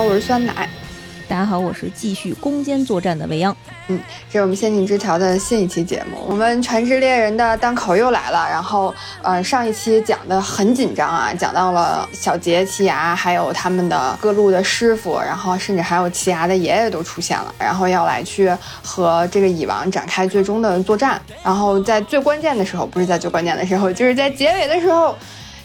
好，我是酸奶。大家好，我是继续攻坚作战的未央。嗯，这是我们仙境之桥的新一期节目。我们全职猎人的档口又来了。然后，呃，上一期讲的很紧张啊，讲到了小杰、奇牙，还有他们的各路的师傅，然后甚至还有奇牙的爷爷都出现了，然后要来去和这个蚁王展开最终的作战。然后在最关键的时候，不是在最关键的时候，就是在结尾的时候。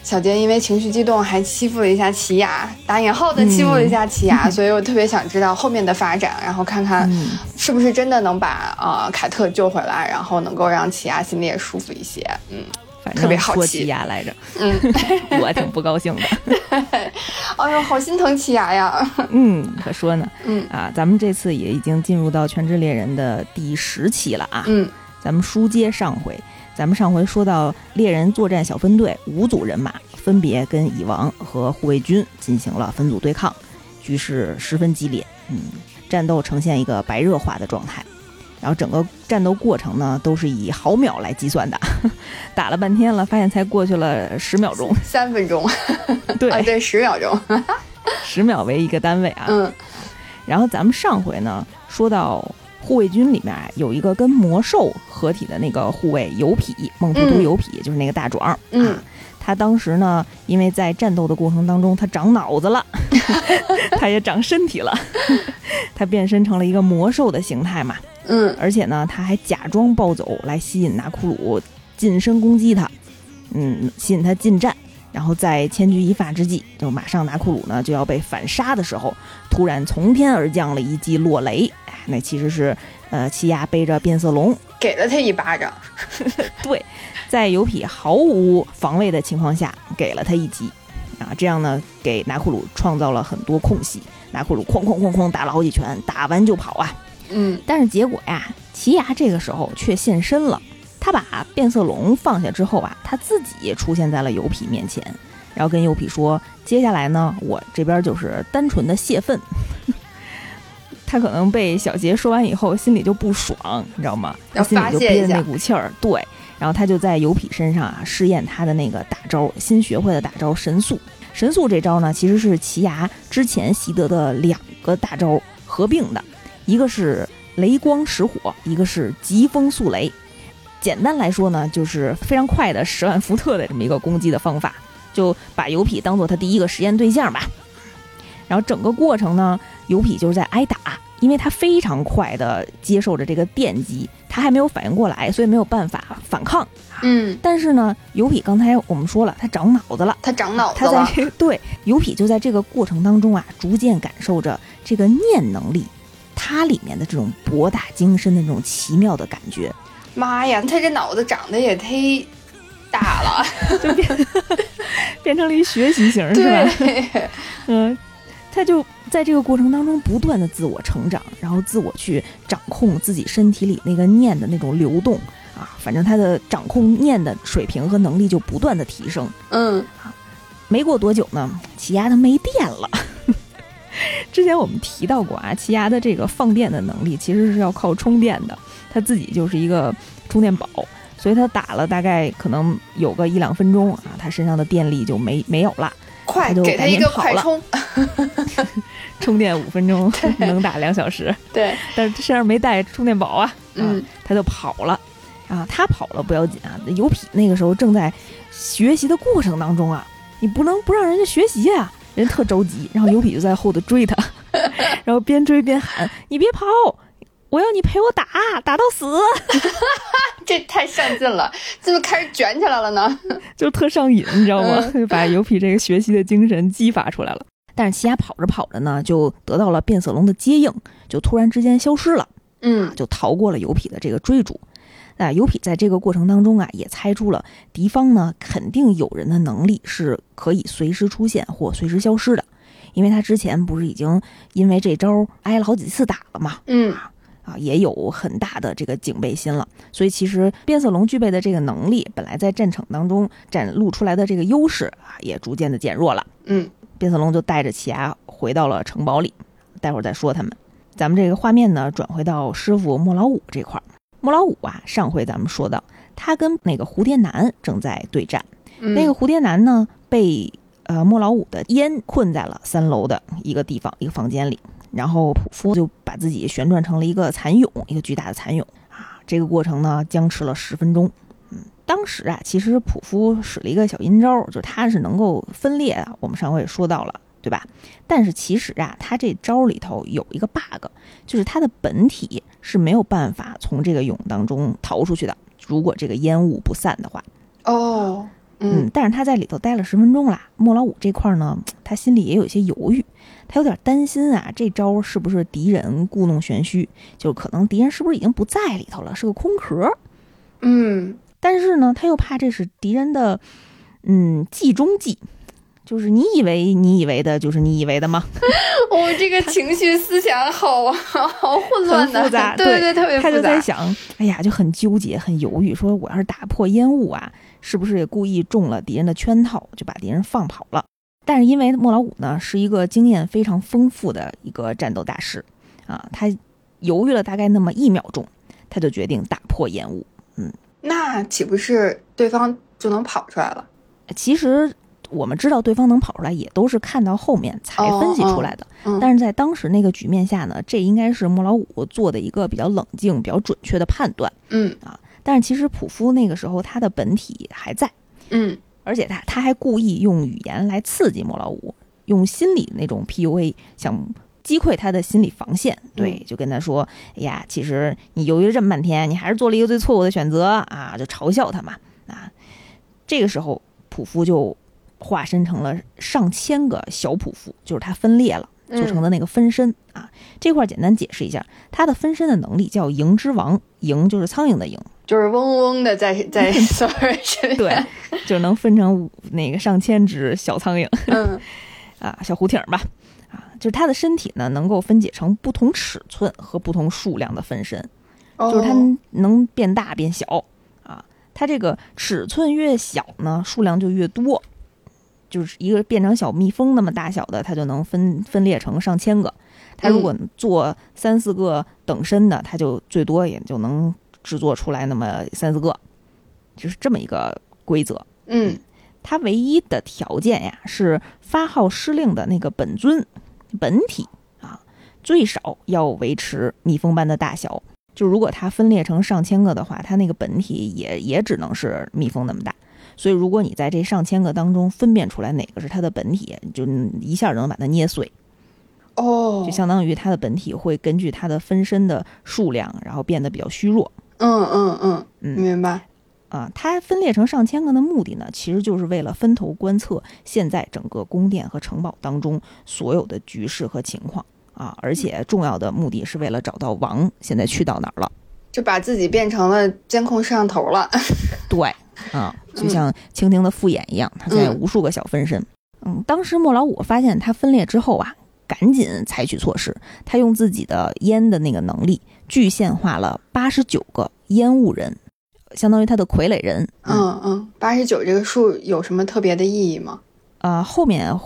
小杰因为情绪激动，还欺负了一下奇亚，打引号的欺负了一下奇亚，所以我特别想知道后面的发展，然后看看是不是真的能把呃凯特救回来，然后能够让奇亚心里也舒服一些。嗯，特别好奇亚来着，嗯，我挺不高兴的。哎呦，好心疼奇亚呀。嗯，可说呢。嗯啊，咱们这次也已经进入到全职猎人的第十期了啊。嗯，咱们书接上回。咱们上回说到，猎人作战小分队五组人马分别跟蚁王和护卫军进行了分组对抗，局势十分激烈，嗯，战斗呈现一个白热化的状态。然后整个战斗过程呢，都是以毫秒来计算的，打了半天了，发现才过去了十秒钟，三分钟，对对，十秒钟，十秒为一个单位啊。嗯，然后咱们上回呢说到。护卫军里面有一个跟魔兽合体的那个护卫油痞孟图图油痞，就是那个大壮。嗯，他当时呢，因为在战斗的过程当中，他长脑子了，他也长身体了，他变身成了一个魔兽的形态嘛。嗯，而且呢，他还假装暴走来吸引拿库鲁近身攻击他，嗯，吸引他近战。然后在千钧一发之际，就马上拿库鲁呢就要被反杀的时候，突然从天而降了一记落雷。那其实是，呃，奇亚背着变色龙。给了他一巴掌，对，在油痞毫无防卫的情况下给了他一击，啊，这样呢给拿库鲁创造了很多空隙，拿库鲁哐哐哐哐打了好几拳，打完就跑啊，嗯，但是结果呀，奇亚这个时候却现身了，他把变色龙放下之后啊，他自己出现在了油皮面前，然后跟油皮说，接下来呢，我这边就是单纯的泄愤。他可能被小杰说完以后，心里就不爽，你知道吗？他心里就憋着那股气儿。对，然后他就在油皮身上啊试验他的那个大招，新学会的大招神速。神速这招呢，其实是奇牙之前习得的两个大招合并的，一个是雷光石火，一个是疾风速雷。简单来说呢，就是非常快的十万伏特的这么一个攻击的方法，就把油痞当做他第一个实验对象吧。然后整个过程呢，油痞就是在挨打，因为他非常快的接受着这个电击，他还没有反应过来，所以没有办法反抗。嗯，但是呢，油痞刚才我们说了，他长脑子了，他长脑子了。他在这 对油痞就在这个过程当中啊，逐渐感受着这个念能力，它里面的这种博大精深的那种奇妙的感觉。妈呀，他这脑子长得也忒大了，就变 变成了一学习型，是吧？嗯。他就在这个过程当中不断的自我成长，然后自我去掌控自己身体里那个念的那种流动啊，反正他的掌控念的水平和能力就不断的提升。嗯，没过多久呢，奇亚他没电了。之前我们提到过啊，奇亚的这个放电的能力其实是要靠充电的，它自己就是一个充电宝，所以它打了大概可能有个一两分钟啊，它身上的电力就没没有了。快给它一个快充，充电五分钟 能打两小时。对，但是身上没带充电宝啊，嗯，他就跑了啊。他跑了不要紧啊，油皮那个时候正在学习的过程当中啊，你不能不让人家学习啊，人特着急。然后油痞就在后头追他，然后边追边喊：“你别跑！”我要你陪我打，打到死，这太上劲了，怎么开始卷起来了呢？就特上瘾，你知道吗？就把油皮这个学习的精神激发出来了。但是奇亚跑着跑着呢，就得到了变色龙的接应，就突然之间消失了。嗯，就逃过了油皮的这个追逐。那油皮在这个过程当中啊，也猜出了敌方呢肯定有人的能力是可以随时出现或随时消失的，因为他之前不是已经因为这招挨了好几次打了嘛。嗯。啊，也有很大的这个警备心了，所以其实变色龙具备的这个能力，本来在战场当中展露出来的这个优势啊，也逐渐的减弱了。嗯，变色龙就带着奇牙回到了城堡里，待会儿再说他们。咱们这个画面呢，转回到师傅莫老五这块儿。莫老五啊，上回咱们说到，他跟那个蝴蝶男正在对战，那个蝴蝶男呢被呃莫老五的烟困在了三楼的一个地方一个房间里，然后普夫就把自己旋转成了一个蚕蛹，一个巨大的蚕蛹啊。这个过程呢僵持了十分钟。嗯，当时啊，其实普夫使了一个小阴招，就是他是能够分裂啊。我们上回也说到了，对吧？但是其实啊，他这招里头有一个 bug，就是他的本体是没有办法从这个蛹当中逃出去的。如果这个烟雾不散的话，哦，嗯，但是他在里头待了十分钟啦。莫老五这块呢，他心里也有一些犹豫，他有点担心啊，这招是不是敌人故弄玄虚？就可能敌人是不是已经不在里头了，是个空壳？嗯，但是呢，他又怕这是敌人的，嗯，计中计，就是你以为你以为的，就是你以为的吗？我 这个情绪思想好好混乱的，很复杂，对对，特别复杂。他就在想，哎呀，就很纠结，很犹豫，说我要是打破烟雾啊，是不是也故意中了敌人的圈套，就把敌人放跑了？但是因为莫老五呢是一个经验非常丰富的一个战斗大师啊，他犹豫了大概那么一秒钟，他就决定打破烟雾。嗯，那岂不是对方就能跑出来了？其实我们知道对方能跑出来，也都是看到后面才分析出来的。嗯但是在当时那个局面下呢，这应该是莫老五做的一个比较冷静、比较准确的判断。嗯啊但是其实普夫那个时候他的本体还在，嗯而且他他还故意用语言来刺激莫老五，用心理那种 PUA 想击溃他的心理防线。对，就跟他说：“哎呀，其实你犹豫了这么半天，你还是做了一个最错误的选择啊！”就嘲笑他嘛。啊，这个时候普夫就化身成了上千个小普夫，就是它分裂了。嗯做成的那个分身、啊，这块儿简单解释一下，它的分身的能力叫蝇之王，蝇就是苍蝇的蝇，就是嗡嗡的在在。对，就能分成五那个上千只小苍蝇嗯 啊，小胡挺儿吧，啊，就是它的身体呢能够分解成不同尺寸和不同数量的分身，就是它哦能变大变小啊，它这个尺寸越小呢，数量就越多。就是一个变成小蜜蜂那么大小的，它就能分分裂成上千个。它如果做三四个等身的，它就最多也就能制作出来那么三四个，就是这么一个规则。嗯它唯一的条件呀是发号施令的那个本尊本体啊，最少要维持蜜蜂般的大小。就如果它分裂成上千个的话，它那个本体也也只能是蜜蜂那么大。所以，如果你在这上千个当中分辨出来哪个是它的本体，就一下就能把它捏碎，哦，就相当于它的本体会根据它的分身的数量，然后变得比较虚弱。嗯嗯嗯，嗯明白。啊，它分裂成上千个的目的呢，其实就是为了分头观测现在整个宫殿和城堡当中所有的局势和情况啊，而且重要的目的是为了找到王现在去到哪儿了。就把自己变成了监控摄像头了。对，啊，就像蜻蜓的复眼一样，它现在无数个小分身。嗯，当时莫老五发现它分裂之后啊，赶紧采取措施，他用自己的烟的那个能力具现化了八十九个烟雾人，相当于他的傀儡人。嗯嗯，八十九这个数有什么特别的意义吗？呃，后面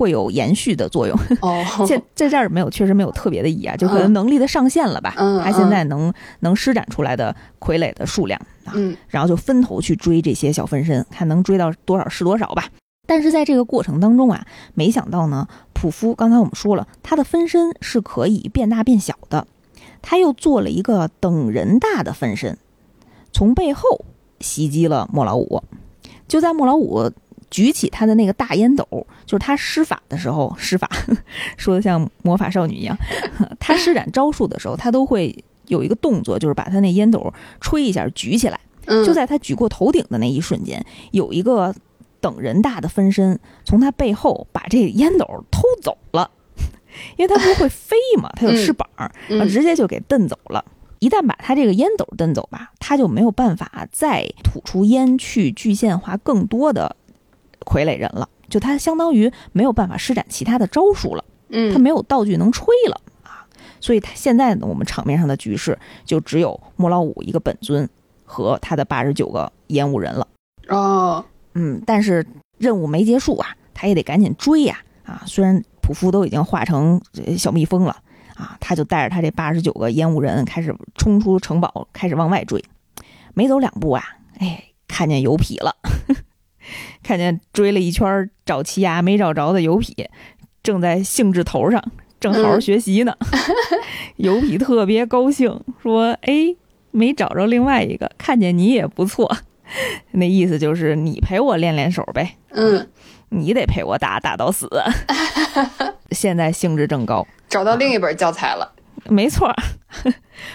会有延续的作用。哦，这在这儿没有，确实没有特别的意义啊，就可能嗯能力的上限了吧。嗯他现在能能施展出来的傀儡的数量啊，嗯然后就分头去追这些小分身，看能追到多少是多少吧。但是在这个过程当中啊，没想到呢，普夫刚才我们说了，他的分身是可以变大变小的，他又做了一个等人大的分身，从背后袭击了莫老五。就在莫老五举起他的那个大烟斗，就是他施法的时候，施法 说的像魔法少女一样，他施展招数的时候，他都会有一个动作，就是把他那烟斗吹一下举起来。嗯，就在他举过头顶的那一瞬间，有一个等人大的分身从他背后把这烟斗偷走了，因为他不是会飞嘛，他有翅膀，然后嗯直接就给蹬走了。一旦把他这个烟斗蹬走吧，他就没有办法再吐出烟去具现化更多的傀儡人了，就他相当于没有办法施展其他的招数了。嗯，他没有道具能吹了啊，所以他现在呢，我们场面上的局势就只有莫老五一个本尊和他的八十九个烟雾人了。哦，嗯，但是任务没结束啊，他也得赶紧追呀啊！虽然普夫都已经化成呃小蜜蜂了啊，他就带着他这八十九个烟雾人开始冲出城堡，开始往外追。没走两步啊，哎，看见油痞了。看见追了一圈找奇牙没找着的油痞，正在兴致头上，正好好学习呢。油痞特别高兴，说：“哎，没找着另外一个，看见你也不错。那意思就是你陪我练练手呗。嗯，你得陪我打打到死。现在兴致正高，找到另一本教材了。没错，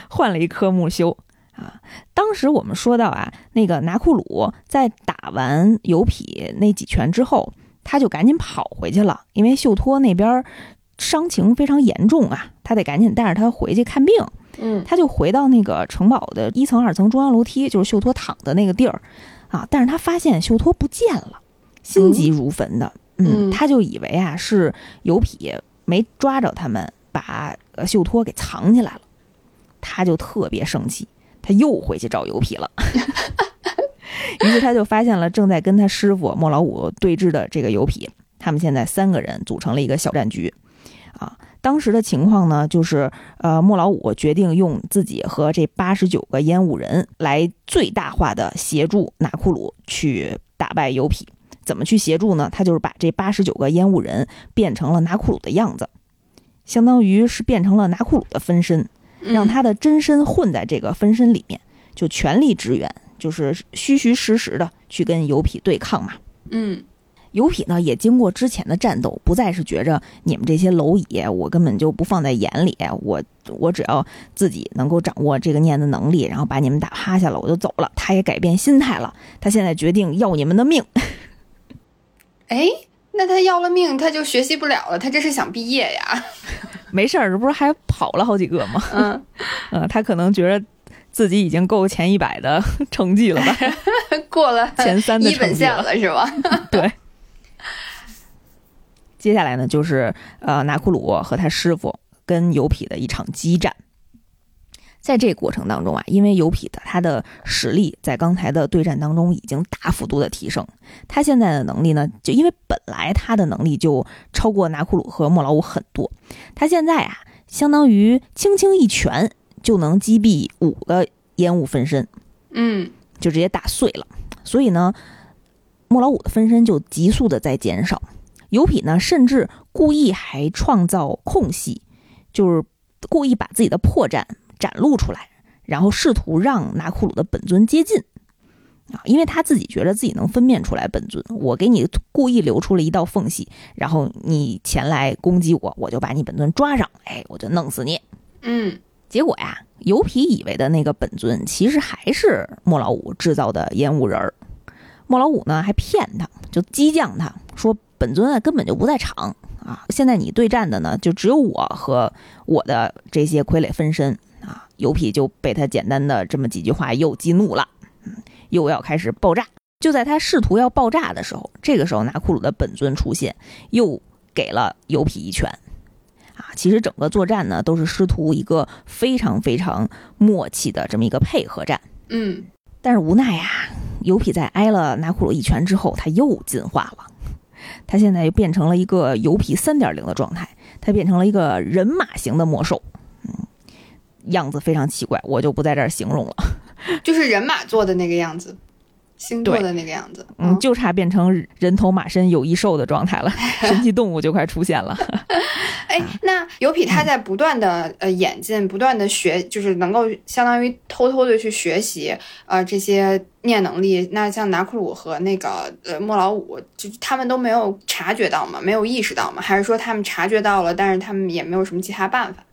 换了一科目修。”啊，当时我们说到啊，那个拿库鲁在打完尤匹那几拳之后，他就赶紧跑回去了，因为秀托那边伤情非常严重啊，他得赶紧带着他回去看病。嗯，他就回到那个城堡的一层、二层中央楼梯，就是秀托躺的那个地儿。啊，但是他发现秀托不见了，心急如焚的，嗯，他就以为啊是尤匹没抓着他们，把秀托给藏起来了，他就特别生气。他又回去找油皮了，于是他就发现了正在跟他师傅莫老五对峙的这个油皮。他们现在三个人组成了一个小战局，啊，当时的情况呢，就是呃，莫老五决定用自己和这八十九个烟雾人来最大化的协助纳库鲁去打败油皮。怎么去协助呢？他就是把这八十九个烟雾人变成了纳库鲁的样子，相当于是变成了纳库鲁的分身。让他的真身混在这个分身里面，就全力支援，就是虚虚实实的去跟油痞对抗嘛。嗯，油痞呢也经过之前的战斗，不再是觉着你们这些蝼蚁，我根本就不放在眼里，我我只要自己能够掌握这个念的能力，然后把你们打趴下了，我就走了。他也改变心态了，他现在决定要你们的命。哎，那他要了命，他就学习不了了，他这是想毕业呀？没事儿，这不是还跑了好几个吗？嗯，呃，他可能觉得自己已经够前一百的成绩了吧？过了前三的一本线了是吧？对。接下来呢，就是呃，拿库鲁和他师傅跟尤匹的一场激战。在这个过程当中啊，因为尤匹的他的实力在刚才的对战当中已经大幅度的提升，他现在的能力呢，就因为本来他的能力就超过拿库鲁和莫老五很多，他现在啊，相当于轻轻一拳就能击毙五个烟雾分身，嗯，就直接打碎了。所以呢，莫老五的分身就急速的在减少，尤匹呢，甚至故意还创造空隙，就是故意把自己的破绽。展露出来，然后试图让拿库鲁的本尊接近啊，因为他自己觉得自己能分辨出来本尊。我给你故意留出了一道缝隙，然后你前来攻击我，我就把你本尊抓上，哎，我就弄死你。嗯，结果呀，油皮以为的那个本尊，其实还是莫老五制造的烟雾人儿。莫老五呢，还骗他，就激将他说本尊啊根本就不在场啊，现在你对战的呢，就只有我和我的这些傀儡分身。啊，油皮就被他简单的这么几句话又激怒了，嗯又要开始爆炸。就在他试图要爆炸的时候，这个时候拿库鲁的本尊出现，又给了油皮一拳。啊，其实整个作战呢都是师徒一个非常非常默契的这么一个配合战。嗯，但是无奈呀，油皮在挨了拿库鲁一拳之后，他又进化了，他现在又变成了一个油皮三点零的状态，他变成了一个人马型的魔兽。样子非常奇怪，我就不在这儿形容了。就是人马座的那个样子，星座的那个样子，嗯，就差变成人头马身有翼兽的状态了，神奇动物就快出现了。哎，那尤皮他在不断的呃演进，不断的学，就是能够相当于偷偷的去学习呃这些念能力。那像拿库鲁和那个呃莫老五，就他们都没有察觉到吗？没有意识到吗？还是说他们察觉到了，但是他们也没有什么其他办法？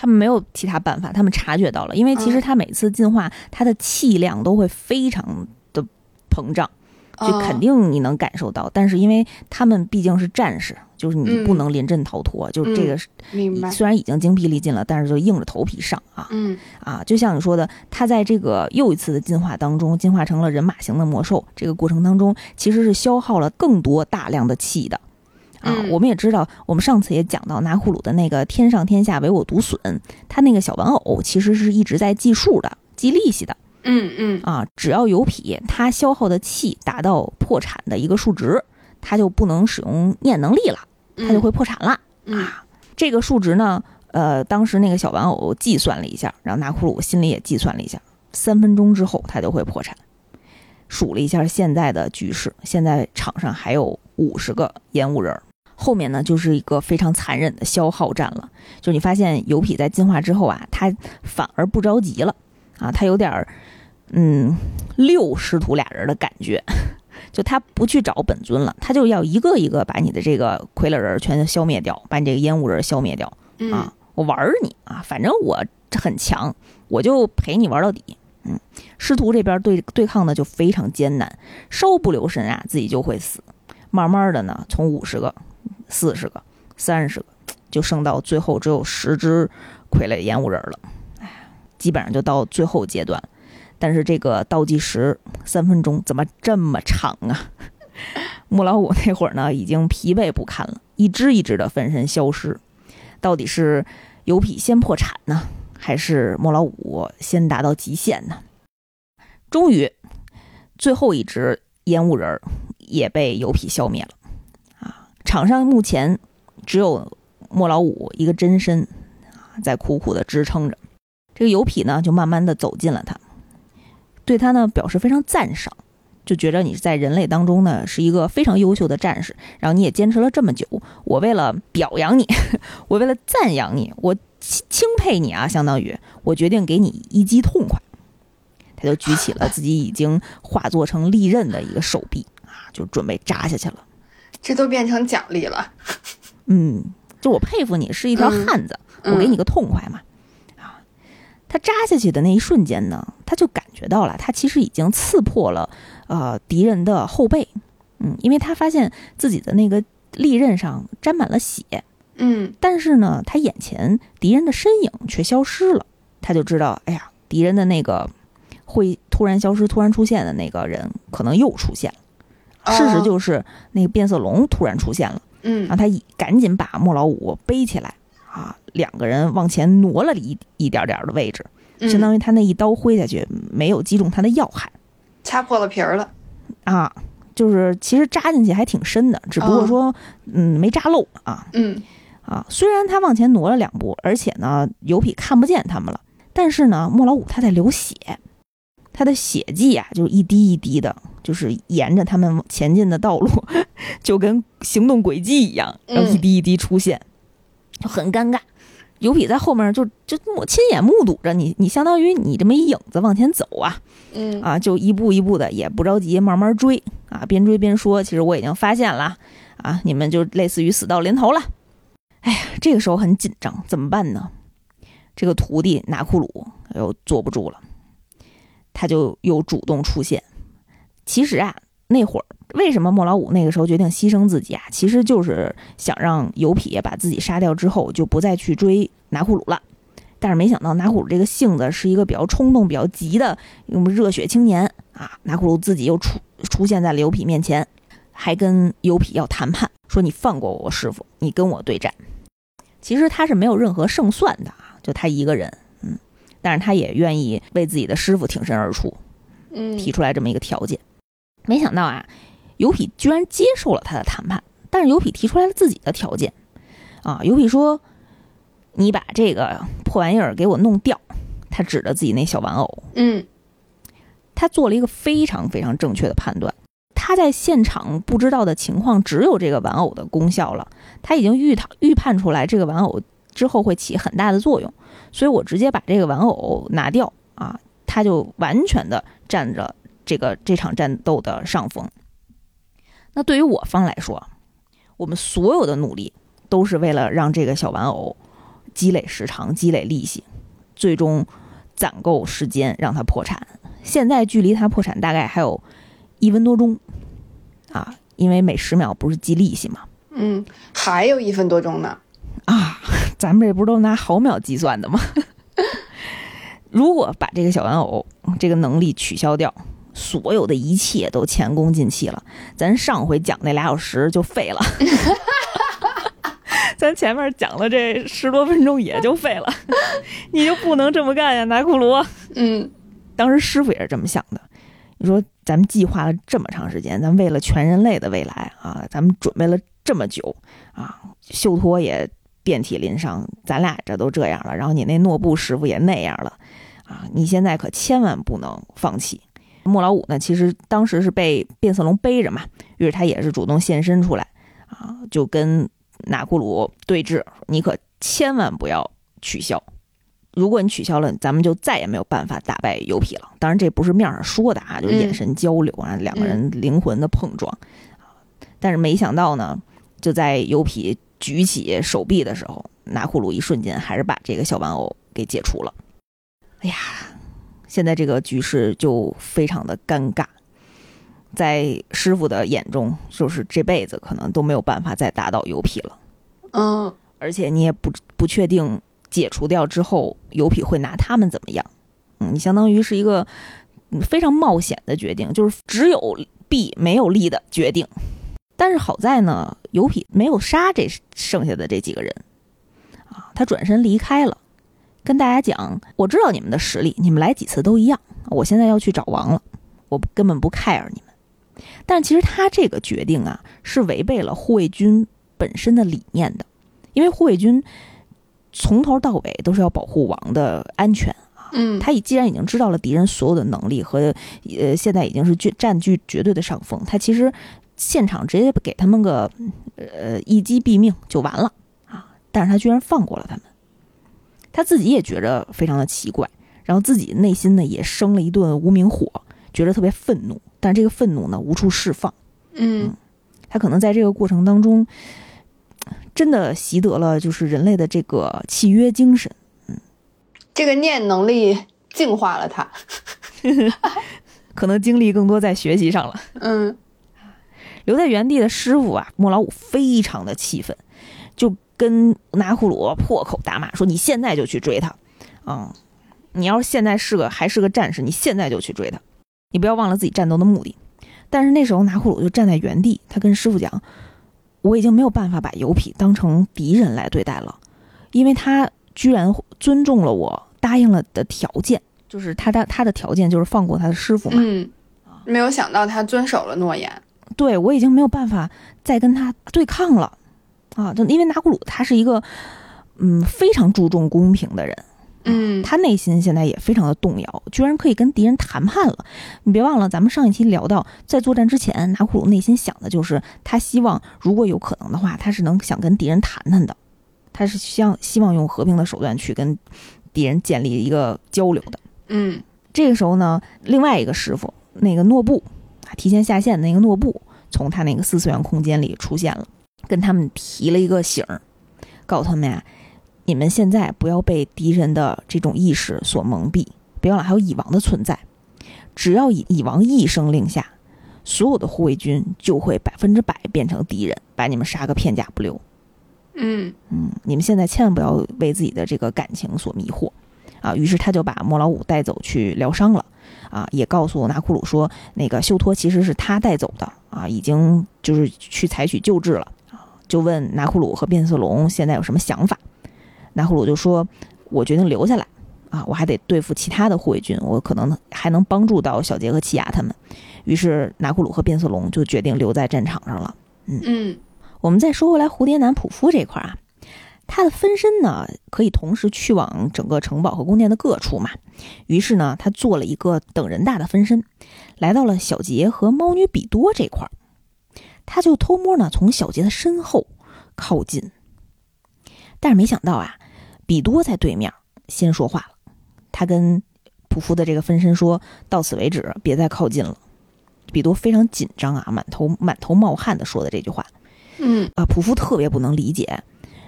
他们没有其他办法，他们察觉到了，因为其实他每次进化，他的气量都会非常的膨胀，就肯定你能感受到。但是因为他们毕竟是战士，就是你不能临阵逃脱，就这个虽然已经精疲力尽了，但是就硬着头皮上啊。嗯啊，就像你说的，他在这个又一次的进化当中，进化成了人马型的魔兽，这个过程当中其实是消耗了更多大量的气的。啊，我们也知道，我们上次也讲到拿库鲁的那个“天上天下唯我独损”，他那个小玩偶其实是一直在计数的、计利息的。嗯嗯。啊，只要有匹，他消耗的气达到破产的一个数值，他就不能使用念能力了，他就会破产了。啊，这个数值呢，呃，当时那个小玩偶计算了一下，然后拿库鲁心里也计算了一下，三分钟之后他就会破产。数了一下现在的局势，现在场上还有五十个烟雾人儿，后面呢就是一个非常残忍的消耗战了。就你发现油痞在进化之后啊，他反而不着急了啊，他有点儿嗯六师徒俩人的感觉，就他不去找本尊了，他就要一个一个把你的这个傀儡人全消灭掉，把你这个烟雾人消灭掉啊，我玩你啊，反正我很强，我就陪你玩到底。嗯，师徒这边对对抗呢就非常艰难，稍不留神啊，自己就会死。慢慢的呢，从五十个、四十个、三十个，就剩到最后只有十只傀儡烟雾人了。哎，基本上就到最后阶段。但是这个倒计时三分钟怎么这么长啊？莫老五那会儿呢，已经疲惫不堪了，一只一只的分身消失。到底是油痞先破产呢？还是莫老五先达到极限呢？终于，最后一只烟雾人也被油皮消灭了。场上目前只有莫老五一个真身啊，在苦苦的支撑着。这个油痞呢，就慢慢的走近了他，对他呢表示非常赞赏，就觉着你在人类当中呢是一个非常优秀的战士，然后你也坚持了这么久，我为了表扬你，我为了赞扬你，我。钦钦佩你啊，相当于我决定给你一击痛快。他就举起了自己已经化作成利刃的一个手臂啊，就准备扎下去了。这都变成奖励了。嗯，就我佩服你是一条汉子，我给你个痛快嘛。啊，他扎下去的那一瞬间呢，他就感觉到了，他其实已经刺破了呃敌人的后背。嗯，因为他发现自己的那个利刃上沾满了血。嗯，但是呢，他眼前敌人的身影却消失了，他就知道，哎呀，敌人的那个会突然消失、突然出现的那个人可能又出现了。事实就是那个变色龙突然出现了。嗯，然后他赶紧把莫老五背起来，啊，两个人往前挪了一一点点的位置，相当于他那一刀挥下去没有击中他的要害，掐破了皮儿了。啊，就是其实扎进去还挺深的，只不过说，嗯，没扎漏啊。嗯。啊，虽然他往前挪了两步，而且呢，油皮看不见他们了，但是呢，莫老五他在流血，他的血迹啊，就一滴一滴的，就是沿着他们前进的道路，就跟行动轨迹一样，然后一滴一滴出现，就很尴尬。油痞在后面就就我亲眼目睹着你，你相当于你这么一影子往前走啊，嗯啊，就一步一步的，也不着急，慢慢追啊，边追边说，其实我已经发现了啊，你们就类似于死到临头了。哎呀，这个时候很紧张，怎么办呢？这个徒弟拿库鲁又坐不住了，他就又主动出现。其实啊，那会儿为什么莫老五那个时候决定牺牲自己啊？其实就是想让油痞把自己杀掉之后，就不再去追拿库鲁了。但是没想到拿库鲁这个性子是一个比较冲动、比较急的热血青年啊！拿库鲁自己又出出现在了油痞面前，还跟油痞要谈判，说你放过我师傅，你跟我对战。其实他是没有任何胜算的啊，就他一个人，嗯，但是他也愿意为自己的师傅挺身而出，嗯，提出来这么一个条件。没想到啊，油痞居然接受了他的谈判，但是油痞提出来了自己的条件，啊，油痞说：“你把这个破玩意儿给我弄掉。”他指着自己那小玩偶，嗯，他做了一个非常非常正确的判断。他在现场不知道的情况只有这个玩偶的功效了。他已经预讨预判出来这个玩偶之后会起很大的作用，所以我直接把这个玩偶拿掉啊，他就完全的占着这个这场战斗的上风。那对于我方来说，我们所有的努力都是为了让这个小玩偶积累时长、积累利息，最终攒够时间让它破产。现在距离它破产大概还有一分多钟啊，因为每十秒不是计利息吗？嗯，还有一分多钟呢，啊，咱们这不是都拿毫秒计算的吗？如果把这个小玩偶这个能力取消掉，所有的一切都前功尽弃了，咱上回讲那俩小时就废了，咱前面讲了这十多分钟也就废了，你就不能这么干呀，拿库罗。嗯，当时师傅也是这么想的。你说咱们计划了这么长时间，咱为了全人类的未来啊，咱们准备了。这么久啊，秀托也遍体鳞伤，咱俩这都这样了，然后你那诺布师傅也那样了，啊，你现在可千万不能放弃，莫老五呢，其实当时是被变色龙背着嘛，于是他也是主动现身出来啊，就跟纳库鲁对峙，你可千万不要取消。如果你取消了，咱们就再也没有办法打败油皮了。当然，这不是面上说的啊，就是眼神交流啊，两个人灵魂的碰撞。但是没想到呢，就在油皮举起手臂的时候，拿库鲁一瞬间还是把这个小玩偶给解除了。哎呀，现在这个局势就非常的尴尬，在师傅的眼中，就是这辈子可能都没有办法再打倒油皮了。嗯，而且你也不不确定。解除掉之后，油皮会拿他们怎么样？嗯，你相当于是一个非常冒险的决定，就是只有弊没有利的决定。但是好在呢，油皮没有杀这剩下的这几个人啊，他转身离开了，跟大家讲：“我知道你们的实力，你们来几次都一样。我现在要去找王了，我根本不 care 你们。”但其实他这个决定啊，是违背了护卫军本身的理念的，因为护卫军。从头到尾都是要保护王的安全啊！嗯，他已既然已经知道了敌人所有的能力和呃，现在已经是占占据绝对的上风，他其实现场直接给他们个呃一击毙命就完了啊！但是他居然放过了他们，他自己也觉着非常的奇怪，然后自己内心呢也生了一顿无名火，觉得特别愤怒，但这个愤怒呢无处释放。嗯，他可能在这个过程当中。真的习得了就是人类的这个契约精神，嗯，这个念能力净化了他，可能精力更多在学习上了。嗯，留在原地的师傅啊，莫老五非常的气愤，就跟拿库鲁破口大骂说：“你现在就去追他，嗯，你要是现在是个还是个战士，你现在就去追他，你不要忘了自己战斗的目的。”但是那时候拿库鲁就站在原地，他跟师傅讲。我已经没有办法把油皮当成敌人来对待了，因为他居然尊重了我答应了的条件，就是他的他的条件就是放过他的师傅嘛。嗯，没有想到他遵守了诺言。对我已经没有办法再跟他对抗了，啊，就因为拿古鲁他是一个嗯非常注重公平的人。嗯，他内心现在也非常的动摇，居然可以跟敌人谈判了。你别忘了，咱们上一期聊到，在作战之前，拿库鲁内心想的就是，他希望如果有可能的话，他是能想跟敌人谈谈的，他是希望希望用和平的手段去跟敌人建立一个交流的。嗯，这个时候呢，另外一个师傅，那个诺布，提前下线的那个诺布，从他那个四次元空间里出现了，跟他们提了一个醒儿，告诉他们呀。你们现在不要被敌人的这种意识所蒙蔽，别忘了还有蚁王的存在。只要蚁蚁王一声令下，所有的护卫军就会百分之百变成敌人，把你们杀个片甲不留。嗯嗯，你们现在千万不要为自己的这个感情所迷惑啊！于是他就把莫老五带走去疗伤了啊，也告诉纳库鲁说，那个修托其实是他带走的啊，已经就是去采取救治了啊。就问拿库鲁和变色龙现在有什么想法。拿库鲁就说：“我决定留下来，啊，我还得对付其他的护卫军，我可能还能帮助到小杰和奇亚他们。”于是拿库鲁和变色龙就决定留在战场上了。嗯嗯，我们再说回来，蝴蝶男普夫这块啊，他的分身呢可以同时去往整个城堡和宫殿的各处嘛。于是呢，他做了一个等人大的分身，来到了小杰和猫女比多这块儿，他就偷摸呢从小杰的身后靠近。但是没想到啊，比多在对面先说话了。他跟普夫的这个分身说：“到此为止，别再靠近了。”比多非常紧张啊，满头满头冒汗的说的这句话。嗯啊，普夫特别不能理解，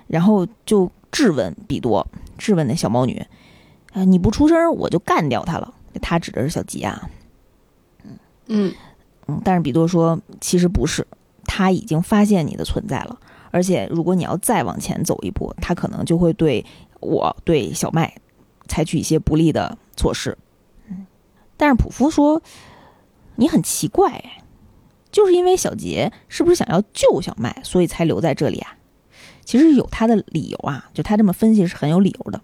然后就质问比多，质问那小猫女：“啊，你不出声，我就干掉他了。”他指的是小吉啊。嗯嗯嗯，但是比多说：“其实不是，他已经发现你的存在了。”而且，如果你要再往前走一步，他可能就会对我、对小麦采取一些不利的措施。嗯，但是普夫说，你很奇怪，就是因为小杰是不是想要救小麦，所以才留在这里啊？其实有他的理由啊，就他这么分析是很有理由的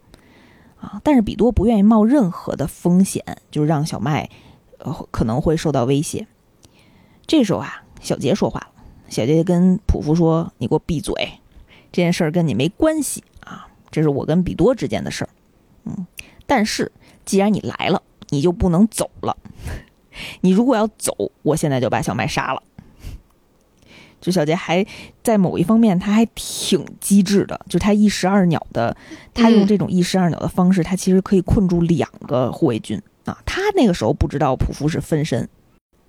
啊。但是比多不愿意冒任何的风险，就让小麦呃可能会受到威胁。这时候啊，小杰说话了。小杰跟普夫说：“你给我闭嘴，这件事儿跟你没关系啊，这是我跟比多之间的事儿。嗯，但是既然你来了，你就不能走了。你如果要走，我现在就把小麦杀了。”就小杰还在某一方面，他还挺机智的，就他一石二鸟的，他用这种一石二鸟的方式，他其实可以困住两个护卫军啊。他那个时候不知道普夫是分身，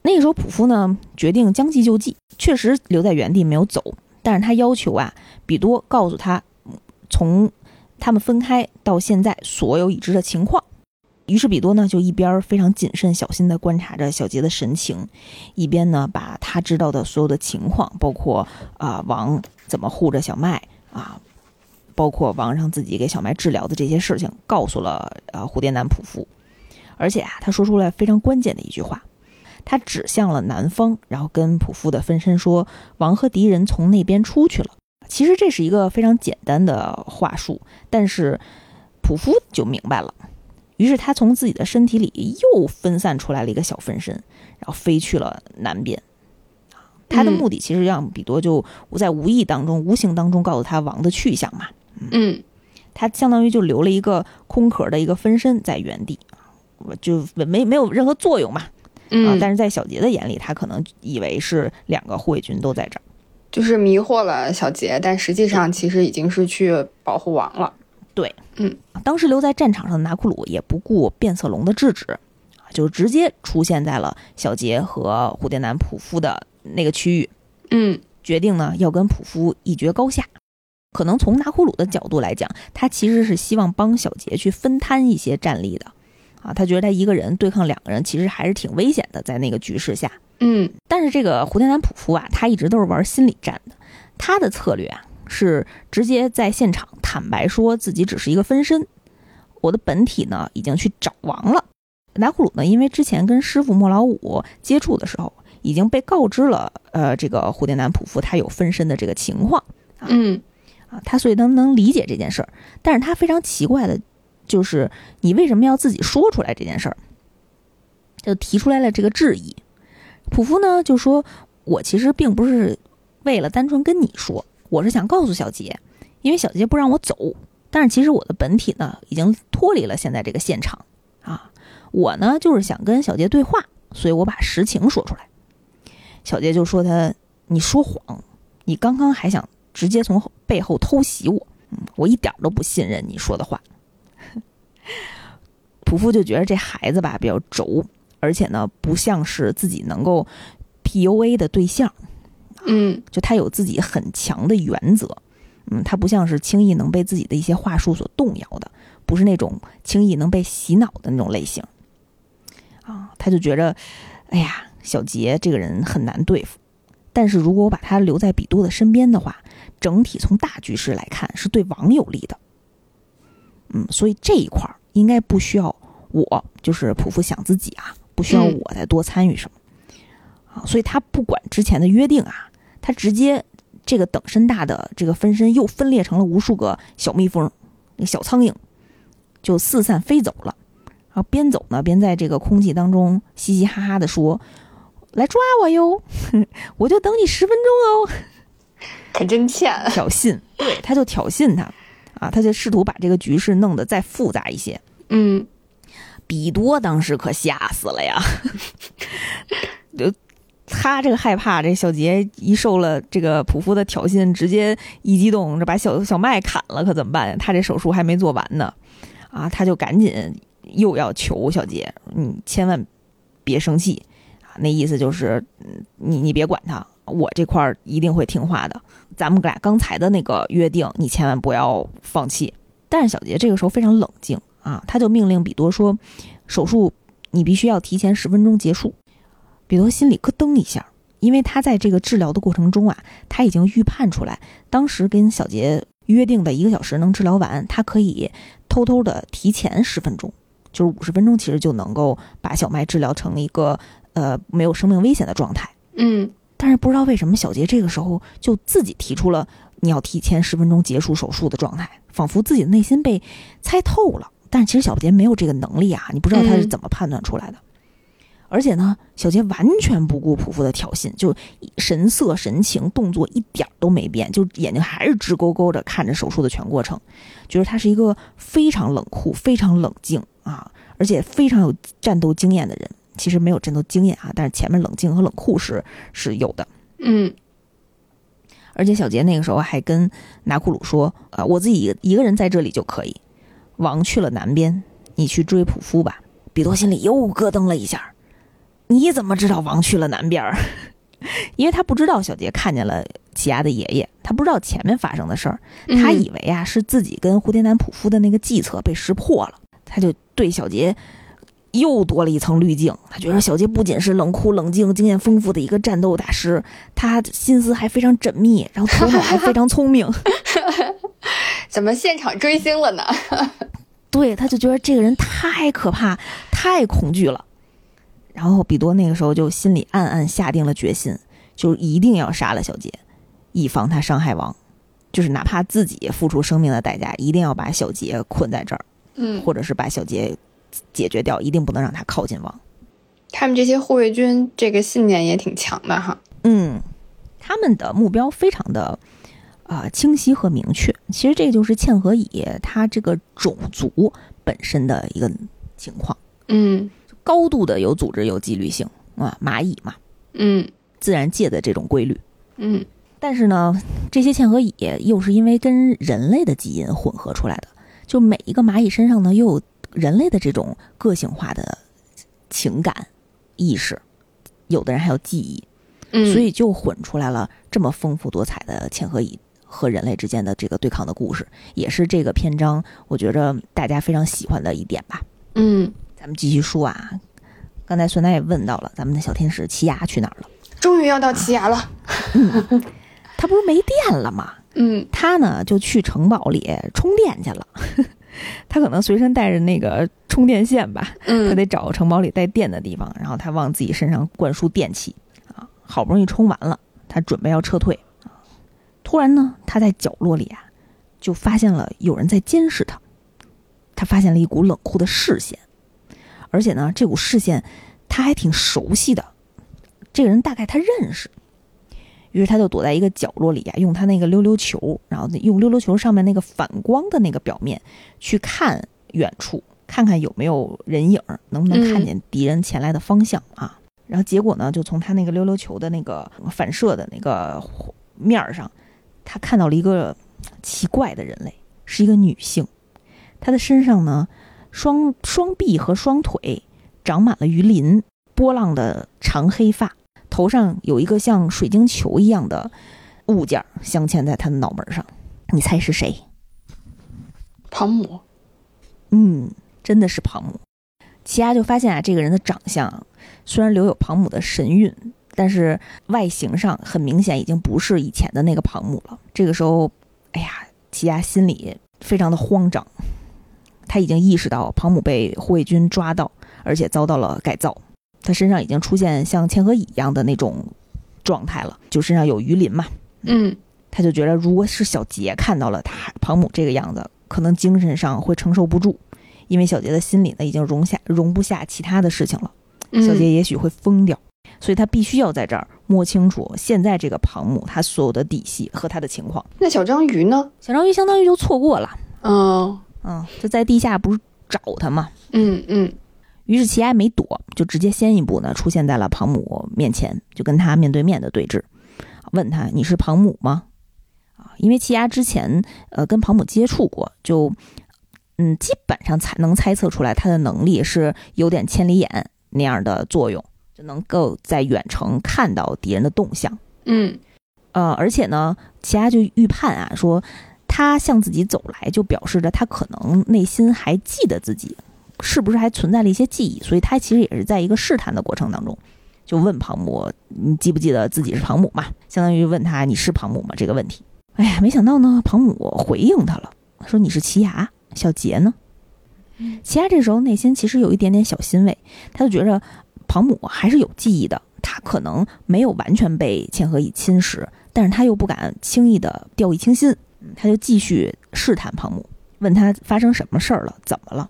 那个时候普夫呢决定将计就计，确实留在原地没有走，但是他要求啊，比多告诉他从他们分开到现在所有已知的情况。于是比多呢就一边非常谨慎小心地观察着小杰的神情，一边呢把他知道的所有的情况，包括啊王怎么护着小麦啊，包括王让自己给小麦治疗的这些事情，告诉了呃蝴蝶男普夫。而且啊他说出来非常关键的一句话，他指向了南方，然后跟普夫的分身说：“王和敌人从那边出去了。”其实这是一个非常简单的话术，但是普夫就明白了。于是他从自己的身体里又分散出来了一个小分身，然后飞去了南边。他的目的其实让比多就在无意当中、无形当中告诉他王的去向嘛。嗯，他相当于就留了一个空壳的一个分身在原地，就没没有任何作用嘛。啊，但是在小杰的眼里，他可能以为是两个护卫军都在这儿，就是迷惑了小杰，但实际上其实已经是去保护王了。对，嗯，当时留在战场上的拿库鲁也不顾变色龙的制止，啊，就直接出现在了小杰和蝴蝶男普夫的那个区域，嗯，决定呢要跟普夫一决高下。可能从拿库鲁的角度来讲，他其实是希望帮小杰去分摊一些战力的，啊，他觉得他一个人对抗两个人其实还是挺危险的，在那个局势下，嗯，但是这个蝴蝶男普夫啊，他一直都是玩心理战的，他的策略啊。是直接在现场坦白说自己只是一个分身，我的本体呢已经去找王了。拿库鲁呢，因为之前跟师傅莫老五接触的时候，已经被告知了，呃，这个蝴蝶男普夫他有分身的这个情况，嗯，啊，他所以能能理解这件事儿。但是他非常奇怪的，就是你为什么要自己说出来这件事儿？就提出来了这个质疑。普夫呢就说，我其实并不是为了单纯跟你说。我是想告诉小杰，因为小杰不让我走，但是其实我的本体呢已经脱离了现在这个现场啊。我呢就是想跟小杰对话，所以我把实情说出来。小杰就说他，你说谎，你刚刚还想直接从背后偷袭我，嗯，我一点都不信任你说的话。普夫就觉得这孩子吧比较轴，而且呢不像是自己能够 PUA 的对象。嗯，就他有自己很强的原则，嗯，他不像是轻易能被自己的一些话术所动摇的，不是那种轻易能被洗脑的那种类型，啊，他就觉着，哎呀，小杰这个人很难对付，但是如果我把他留在比多的身边的话，整体从大局势来看是对王有利的，嗯，所以这一块儿应该不需要我，就是普夫想自己啊，不需要我再多参与什么，啊，所以他不管之前的约定啊。他直接这个等身大的这个分身又分裂成了无数个小蜜蜂、小苍蝇，就四散飞走了。然后边走呢，边在这个空气当中嘻嘻哈哈的说：“来抓我哟，我就等你十分钟哦。”可真欠挑衅，对，他就挑衅他啊，他就试图把这个局势弄得再复杂一些。嗯，比多当时可吓死了呀，就。他这个害怕，这小杰一受了这个普夫的挑衅，直接一激动，这把小小麦砍了，可怎么办？他这手术还没做完呢，啊，他就赶紧又要求小杰，你千万别生气啊，那意思就是，你你别管他，我这块儿一定会听话的。咱们俩刚才的那个约定，你千万不要放弃。但是小杰这个时候非常冷静啊，他就命令比多说，手术你必须要提前十分钟结束。比多心里咯噔一下，因为他在这个治疗的过程中啊，他已经预判出来，当时跟小杰约定的一个小时能治疗完，他可以偷偷的提前十分钟，就是五十分钟，其实就能够把小麦治疗成一个呃没有生命危险的状态。嗯，但是不知道为什么小杰这个时候就自己提出了你要提前十分钟结束手术的状态，仿佛自己的内心被猜透了。但是其实小杰没有这个能力啊，你不知道他是怎么判断出来的。而且呢，小杰完全不顾普夫的挑衅，就神色、神情、动作一点都没变，就眼睛还是直勾勾的看着手术的全过程，觉得他是一个非常冷酷、非常冷静啊，而且非常有战斗经验的人。其实没有战斗经验啊，但是前面冷静和冷酷是是有的。嗯而且小杰那个时候还跟拿库鲁说：“啊、我自己一个一个人在这里就可以。王去了南边，你去追普夫吧。”比多心里又咯噔了一下，你怎么知道王去了南边儿？因为他不知道小杰看见了奇亚的爷爷，他不知道前面发生的事儿，他以为啊是自己跟蝴蝶男普夫的那个计策被识破了，他就对小杰又多了一层滤镜。他觉得小杰不仅是冷酷冷静、经验丰富的一个战斗大师，他心思还非常缜密，然后头脑还非常聪明。怎么现场追星了呢？对，他就觉得这个人太可怕、太恐惧了。然后比多那个时候就心里暗暗下定了决心，就一定要杀了小杰，以防他伤害王，就是哪怕自己付出生命的代价，一定要把小杰困在这儿，嗯，或者是把小杰解决掉，一定不能让他靠近王。他们这些护卫军这个信念也挺强的哈。嗯，他们的目标非常的啊、呃清晰和明确。其实这就是嵌合蚁它这个种族本身的一个情况，嗯高度的有组织、有纪律性啊，蚂蚁嘛，嗯自然界的这种规律。嗯但是呢，这些嵌合蚁又是因为跟人类的基因混合出来的，就每一个蚂蚁身上呢，又有人类的这种个性化的情感意识，有的人还有记忆，嗯，所以就混出来了这么丰富多彩的千和蚁和人类之间的这个对抗的故事，也是这个篇章我觉着大家非常喜欢的一点吧。嗯，咱们继续说啊，刚才孙楠也问到了，咱们的小天使奇牙去哪儿了？终于要到奇牙了。他不是没电了吗？嗯他呢就去城堡里充电去了。他可能随身带着那个充电线吧，他嗯得找个城堡里带电的地方，然后他往自己身上灌输电气啊，好不容易充完了，他准备要撤退啊，突然呢，他在角落里啊，就发现了有人在监视他，他发现了一股冷酷的视线，而且呢，这股视线他还挺熟悉的，这个人大概他认识。于是他就躲在一个角落里呀、用他那个溜溜球，然后用溜溜球上面那个反光的那个表面去看远处，看看有没有人影儿，能不能看见敌人前来的方向啊。然后结果呢，就从他那个溜溜球的那个反射的那个面儿上，他看到了一个奇怪的人类，是一个女性。她的身上呢，双双臂和双腿长满了鱼鳞，波浪的长黑发，头上有一个像水晶球一样的物件儿镶嵌在他的脑门上。你猜是谁？庞母。嗯，真的是庞母。奇亚就发现啊，这个人的长相虽然留有庞母的神韵，但是外形上很明显已经不是以前的那个庞母了。这个时候，哎呀，奇亚心里非常的慌张，他已经意识到庞母被护卫军抓到，而且遭到了改造，他身上已经出现像嵌合蚁一样的那种状态了，就身上有鱼鳞嘛。嗯他就觉得，如果是小杰看到了他庞母这个样子，可能精神上会承受不住，因为小杰的心里呢已经容下容不下其他的事情了，嗯，小杰也许会疯掉，所以他必须要在这儿摸清楚现在这个庞母他所有的底细和他的情况。那小章鱼呢？小章鱼相当于就错过了，嗯嗯，就在地下不是找他嘛，嗯嗯于是奇亚没躲，就直接先一步呢出现在了庞母面前，就跟他面对面的对峙，问他你是庞母吗？啊，因为奇亚之前呃跟庞母接触过，就嗯基本上才能猜测出来他的能力是有点千里眼那样的作用，就能够在远程看到敌人的动向。嗯呃，而且呢，奇亚就预判啊，说他向自己走来，就表示着他可能内心还记得自己，是不是还存在了一些记忆，所以他其实也是在一个试探的过程当中，就问庞母，你记不记得自己是庞母嘛？相当于问他你是庞母吗？这个问题。哎呀，没想到呢，庞母回应他了，说你是奇牙，小杰呢？奇牙这时候内心其实有一点点小欣慰，他就觉着庞母还是有记忆的，他可能没有完全被嵌合以侵蚀，但是他又不敢轻易的掉以轻心，嗯他就继续试探庞母，问他发生什么事儿了，怎么了？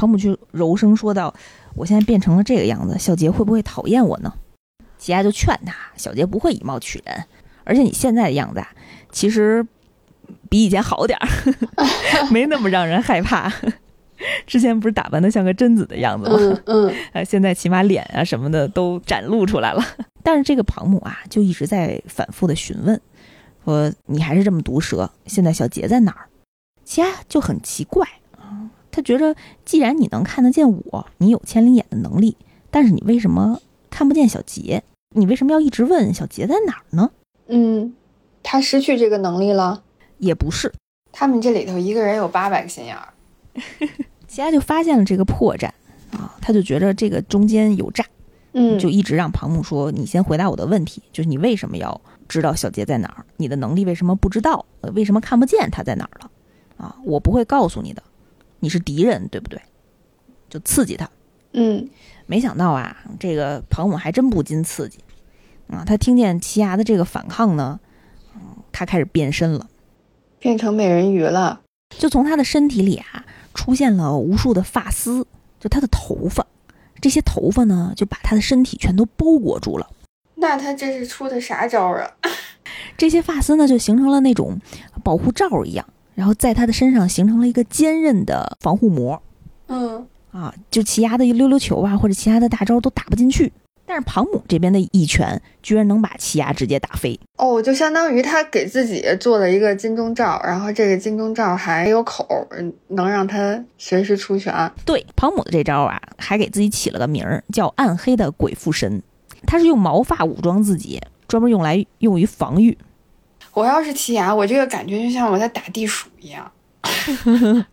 庞母就柔声说道：“我现在变成了这个样子，小杰会不会讨厌我呢？”奇亚就劝他：“小杰不会以貌取人，而且你现在的样子啊，其实比以前好点儿，没那么让人害怕。”之前不是打扮的像个贞子的样子吗？嗯嗯，现在起码脸啊什么的都展露出来了。但是这个庞母啊，就一直在反复的询问，说你还是这么毒舌，现在小杰在哪儿？齐亚就很奇怪，他觉着既然你能看得见我，你有千里眼的能力，但是你为什么看不见小杰？你为什么要一直问小杰在哪儿呢？嗯，他失去这个能力了。也不是，他们这里头一个人有八百个心眼儿。其他就发现了这个破绽啊，他就觉着这个中间有诈，嗯，就一直让庞木说：“你先回答我的问题，就是你为什么要知道小杰在哪儿？你的能力为什么不知道？呃为什么看不见他在哪儿了？啊，我不会告诉你的，你是敌人，对不对？”就刺激他。嗯没想到啊，这个庞母还真不禁刺激啊！他听见奇牙的这个反抗呢，嗯，他开始变身了，变成美人鱼了。就从他的身体里啊出现了无数的发丝，就他的头发，这些头发呢就把他的身体全都包裹住了。那他这是出的啥招啊？这些发丝呢就形成了那种保护罩一样，然后在他的身上形成了一个坚韧的防护膜嗯啊，就奇亚的溜溜球啊或者其他的大招都打不进去。但是庞姆这边的一拳居然能把奇亚直接打飞，哦，就相当于他给自己做了一个金钟罩，然后这个金钟罩还有口能让他随时出拳。对，庞姆的这招啊，还给自己起了个名儿，叫暗黑的鬼附身。他是用毛发武装自己，专门用来用于防御。我要是奇牙，我这个感觉就像我在打地鼠一样。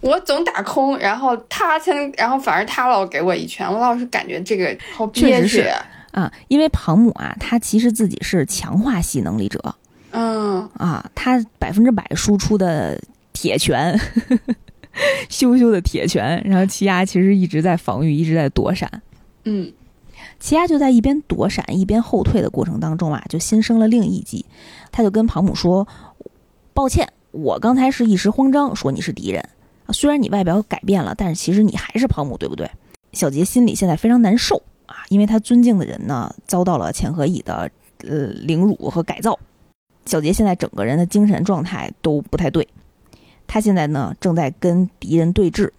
我总打空，然后他先，然后反而他老给我一拳，我老是感觉这个好憋屈啊，因为庞母啊，他其实自己是强化系能力者嗯啊，他百分之百输出的铁拳，羞羞的铁拳，然后奇亚其实一直在防御，一直在躲闪。嗯奇亚就在一边躲闪一边后退的过程当中啊，就心生了另一计，他就跟庞母说：“抱歉，我刚才是一时慌张，说你是敌人。虽然你外表改变了，但是其实你还是庞母，对不对？”小杰心里现在非常难受啊，因为他尊敬的人呢遭到了钱和乙的呃凌辱和改造，小杰现在整个人的精神状态都不太对，他现在呢正在跟敌人对峙。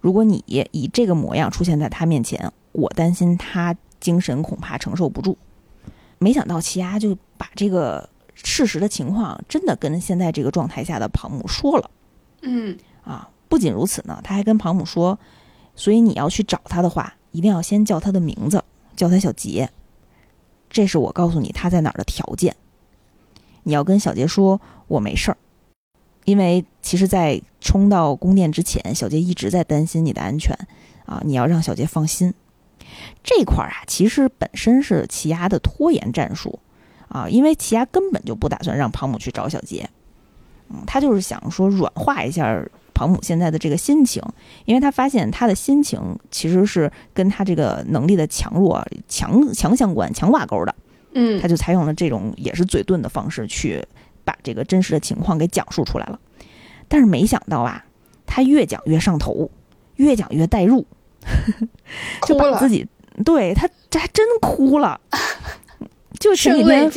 如果你以这个模样出现在他面前，我担心他精神恐怕承受不住。没想到奇亚就把这个事实的情况真的跟现在这个状态下的庞姆说了嗯啊！不仅如此呢，他还跟庞姆说，所以你要去找他的话，一定要先叫他的名字，叫他小杰。这是我告诉你他在哪儿的条件。你要跟小杰说我没事儿，因为其实，在冲到宫殿之前，小杰一直在担心你的安全啊，你要让小杰放心。这块儿啊，其实本身是奇亚的拖延战术啊，因为奇亚根本就不打算让庞母去找小杰，嗯，他就是想说软化一下庞母现在的这个心情，因为他发现他的心情其实是跟他这个能力的强弱强强相关、强挂钩的，嗯他就采用了这种也是嘴遁的方式去把这个真实的情况给讲述出来了。但是没想到啊，他越讲越上头，越讲越带入，就把自，己对他这还真哭了。就前几天。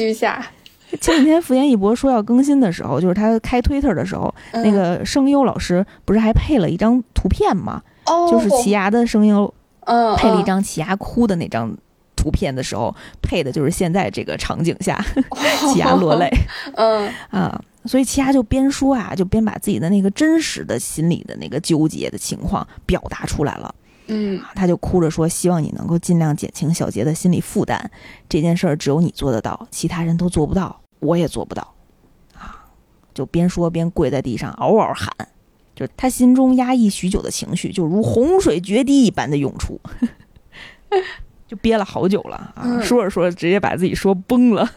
前几天福原一博说要更新的时候，就是他开推特的时候，嗯那个声优老师不是还配了一张图片吗？哦，就是奇牙的声优嗯配了一张奇牙哭的那张图片的时候，配的就是现在这个场景下奇牙落泪。嗯啊，所以奇牙就边说啊，就边把自己的那个真实的心理的那个纠结的情况表达出来了。嗯啊他就哭着说，希望你能够尽量减轻小杰的心理负担。这件事儿只有你做得到，其他人都做不到，我也做不到。啊，就边说边跪在地上嗷嗷喊，就是他心中压抑许久的情绪，就如洪水决堤一般的涌出。就憋了好久了啊，嗯 说着说着直接把自己说崩了。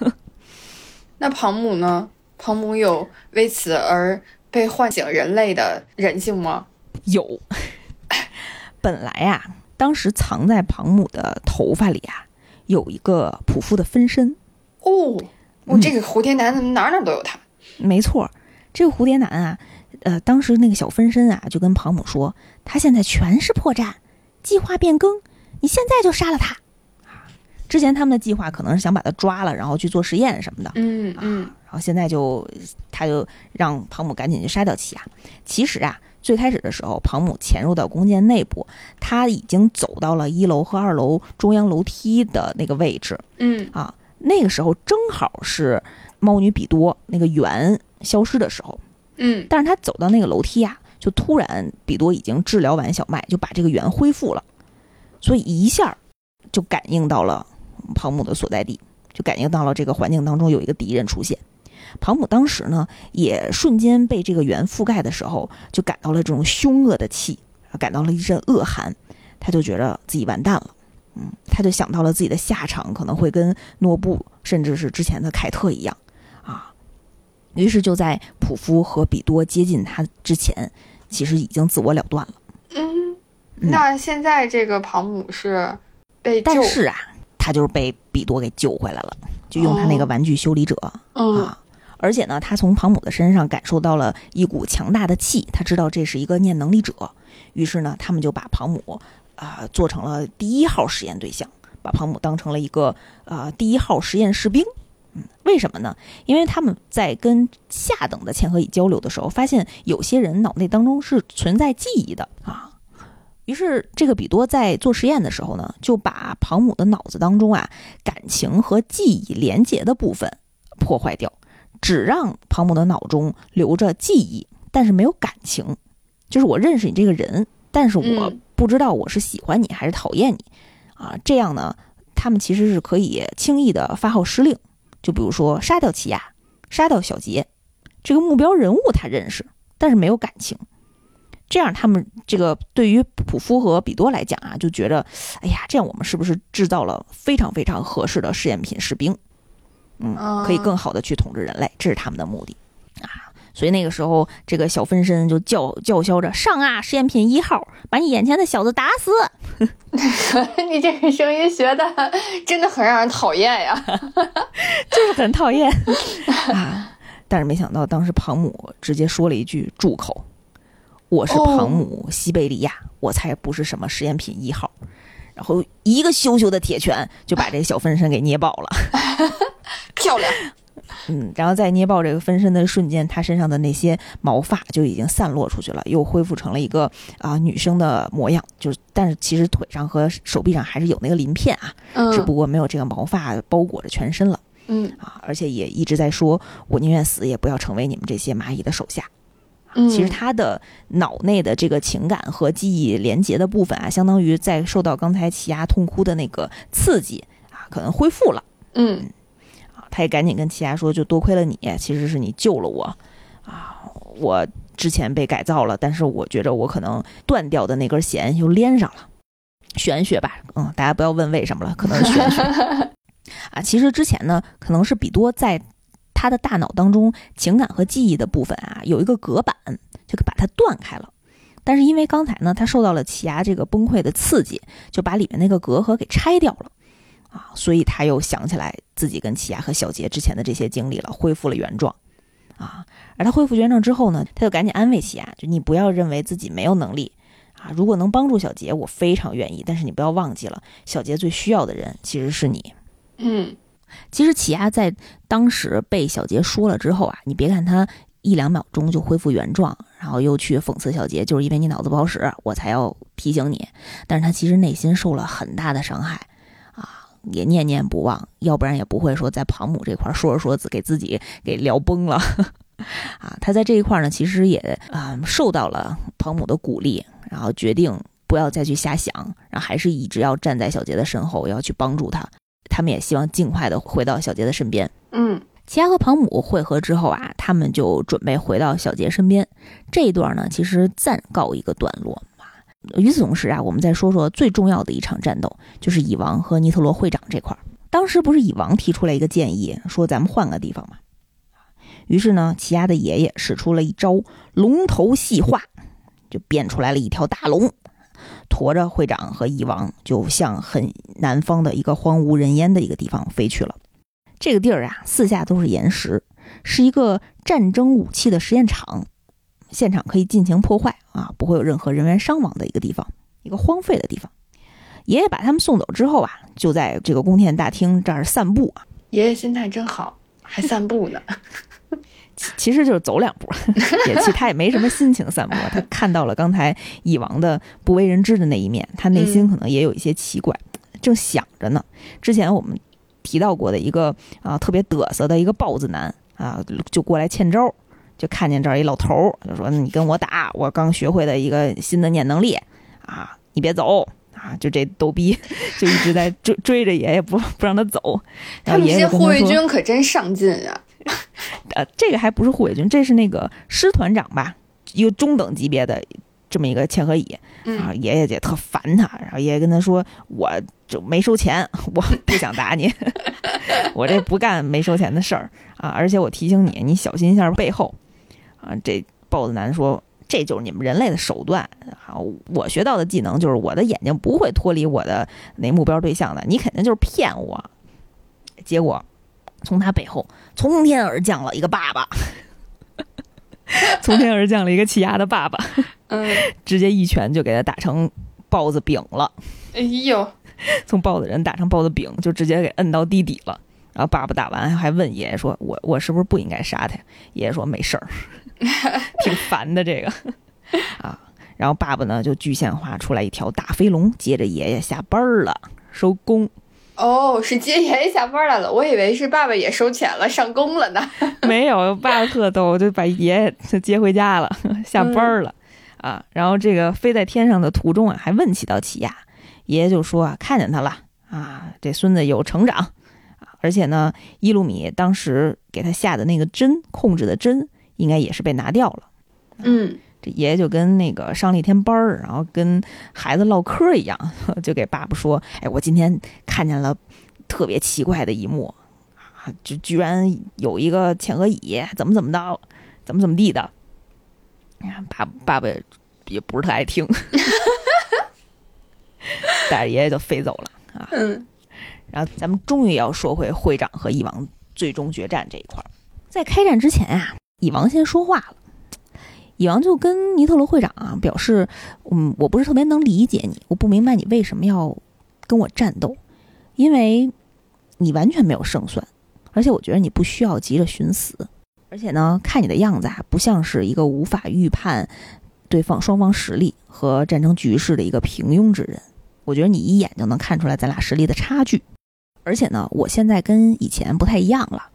那庞母呢？庞母有为此而被唤醒人类的人性吗？有，本来呀、当时藏在庞母的头发里啊，有一个仆妇的分身。哦，我、嗯这个蝴蝶男怎么哪儿哪儿都有他？没错，这个蝴蝶男啊，呃，当时那个小分身啊，就跟庞母说，他现在全是破绽，计划变更，你现在就杀了他。啊之前他们的计划可能是想把他抓了，然后去做实验什么的，嗯嗯然后现在就他就让庞母赶紧去杀掉奇亚。其实啊，最开始的时候，庞母潜入到宫殿内部，他已经走到了一楼和二楼中央楼梯的那个位置。嗯啊，那个时候正好是猫女比多那个圆消失的时候。嗯但是他走到那个楼梯呀、就突然比多已经治疗完小麦，就把这个圆恢复了，所以一下就感应到了庞母的所在地，就感应到了这个环境当中有一个敌人出现。庞母当时呢，也瞬间被这个圆覆盖的时候，就感到了这种凶恶的气，感到了一阵恶寒，他就觉得自己完蛋了。嗯，他就想到了自己的下场可能会跟诺布，甚至是之前的凯特一样，啊，于是就在普夫和比多接近他之前，其实已经自我了断了。嗯，那现在这个庞母是被救，但是啊，他就是被比多给救回来了，就用他那个玩具修理者、嗯啊。而且呢，他从庞母的身上感受到了一股强大的气，他知道这是一个念能力者，于是呢，他们就把庞母啊、做成了第一号实验对象，把庞母当成了一个啊、第一号实验士兵。嗯，为什么呢？因为他们在跟下等的嵌合蚁交流的时候，发现有些人脑内当中是存在记忆的啊。于是，这个比多在做实验的时候呢，就把庞母的脑子当中啊感情和记忆连接的部分破坏掉，只让庞母的脑中留着记忆，但是没有感情。就是我认识你这个人，但是我嗯不知道我是喜欢你还是讨厌你啊。这样呢，他们其实是可以轻易的发号施令，就比如说杀掉奇亚，杀掉小杰，这个目标人物他认识，但是没有感情。这样，他们这个对于普夫和比多来讲啊，就觉得，哎呀，这样我们是不是制造了非常非常合适的试验品士兵？嗯，可以更好的去统治人类，这是他们的目的啊。所以那个时候，这个小分身就叫叫嚣着：“上啊，实验品一号，把你眼前的小子打死！” 你这个声音学的真的很让人讨厌呀。就是很讨厌啊。但是没想到，当时庞姆直接说了一句住口：“我是庞姆西贝利亚，我才不是什么实验品一号。”然后一个羞羞的铁拳就把这个小分身给捏爆了。漂亮，嗯，然后在捏爆这个分身的瞬间，他身上的那些毛发就已经散落出去了，又恢复成了一个啊、女生的模样。就是，但是其实腿上和手臂上还是有那个鳞片啊，只嗯不过没有这个毛发包裹着全身了。嗯啊，而且也一直在说，我宁愿死也不要成为你们这些蚂蚁的手下。嗯，其实他的脑内的这个情感和记忆连接的部分啊，相当于在受到刚才奇亚痛哭的那个刺激啊，可能恢复了嗯啊。他也赶紧跟奇亚说，就多亏了你，其实是你救了我啊。我之前被改造了，但是我觉着我可能断掉的那根弦又连上了，玄学吧，嗯，大家不要问为什么了，可能是玄学。啊，其实之前呢，可能是比多在他的大脑当中情感和记忆的部分啊，有一个隔板，就把它断开了。但是因为刚才呢，他受到了奇牙这个崩溃的刺激，就把里面那个隔阂给拆掉了啊，所以他又想起来自己跟奇亚和小杰之前的这些经历了，恢复了原状啊。而他恢复原状之后呢，他就赶紧安慰奇亚，就你不要认为自己没有能力啊，如果能帮助小杰，我非常愿意。但是你不要忘记了，小杰最需要的人其实是你。嗯其实奇亚在当时被小杰说了之后啊，你别看他一两秒钟就恢复原状，然后又去讽刺小杰，就是因为你脑子不好使，我才要提醒你。但是他其实内心受了很大的伤害啊，也念念不忘，要不然也不会说在庞母这块说着说着给自己给聊崩了 啊。他在这一块呢，其实也啊、受到了庞母的鼓励，然后决定不要再去瞎想，然后还是一直要站在小杰的身后，要去帮助他。他们也希望尽快的回到小杰的身边。嗯奇亚和庞母会合之后啊，他们就准备回到小杰身边。这一段呢，其实暂告一个段落啊。与此同时啊，我们再说说最重要的一场战斗，就是蚁王和尼特罗会长这块儿。当时不是蚁王提出来一个建议，说咱们换个地方嘛。于是呢，奇亚的爷爷使出了一招龙头细化，就变出来了一条大龙，驮着会长和蚁王，就向很南方的一个荒无人烟的一个地方飞去了。这个地儿啊，四下都是岩石，是一个战争武器的实验场，现场可以尽情破坏啊，不会有任何人员伤亡的一个地方，一个荒废的地方。爷爷把他们送走之后啊，就在这个宫殿大厅这儿散步啊。爷爷心态真好，还散步呢。其其实就是走两步，也其他也没什么心情散步。他看到了刚才蚁王的不为人知的那一面，他内心可能也有一些奇怪，正想着呢。之前我们提到过的一个啊特别嘚瑟的一个豹子男啊，就过来欠招，就看见这儿一老头儿，就说：“你跟我打，我刚学会的一个新的念能力啊，你别走。”啊，就这逗逼，就一直在追追着爷爷不不让他走。然后爷爷护卫军可真上进啊！呃，这个还不是护卫军，这是那个师团长吧，一个中等级别的这么一个千和乙。啊，爷爷也特烦他，然后爷爷跟他说：“我就没收钱，我不想打你，我这不干没收钱的事儿啊！而且我提醒你，你小心一下背后。”啊，这豹子男说。这就是你们人类的手段。好，我学到的技能就是我的眼睛不会脱离我的那目标对象的。你肯定就是骗我。结果，从他背后从天而降了一个爸爸，从天而降了一个气压的爸爸，嗯，直接一拳就给他打成豹子饼了。哎呦，从豹子人打成豹子饼，就直接给摁到地底了。然后爸爸打完还问爷爷说：“我我是不是不应该杀他？”爷爷说：“没事儿。” 挺烦的这个 啊，然后爸爸呢就具现化出来一条大飞龙，接着爷爷下班了，收工。哦，是接爷爷下班来了，我以为是爸爸也收钱了，上工了呢。没有，爸爸特逗，就把爷爷接回家了，下班了啊。然后这个飞在天上的途中啊，还问起到起亚，爷爷就说啊，看见他了啊，这孙子有成长啊，而且呢，伊鲁米当时给他下的那个针，控制的针。应该也是被拿掉了，嗯，这爷爷就跟那个上了一天班儿，然后跟孩子唠嗑一样，就给爸爸说：“哎，我今天看见了特别奇怪的一幕啊，就居然有一个前额乙怎么怎么的，怎么怎么地的。”爸爸爸也不是特爱听，带着爷爷就飞走了啊。嗯，然后咱们终于要说回会长和翼王最终决战这一块儿，在开战之前啊。蚁王先说话了，蚁王就跟尼特罗会长啊表示，嗯，我不是特别能理解你，我不明白你为什么要跟我战斗，因为你完全没有胜算，而且我觉得你不需要急着寻死，而且呢，看你的样子啊，不像是一个无法预判对方双方实力和战争局势的一个平庸之人，我觉得你一眼就能看出来咱俩实力的差距，而且呢，我现在跟以前不太一样了。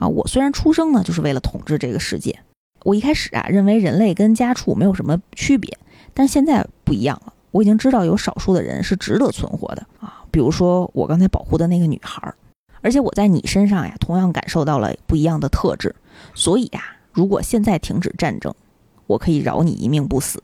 啊，我虽然出生呢，就是为了统治这个世界。我一开始啊，认为人类跟家畜没有什么区别，但是现在不一样了。我已经知道有少数的人是值得存活的啊，比如说我刚才保护的那个女孩。而且我在你身上呀，同样感受到了不一样的特质。所以呀，如果现在停止战争，我可以饶你一命不死。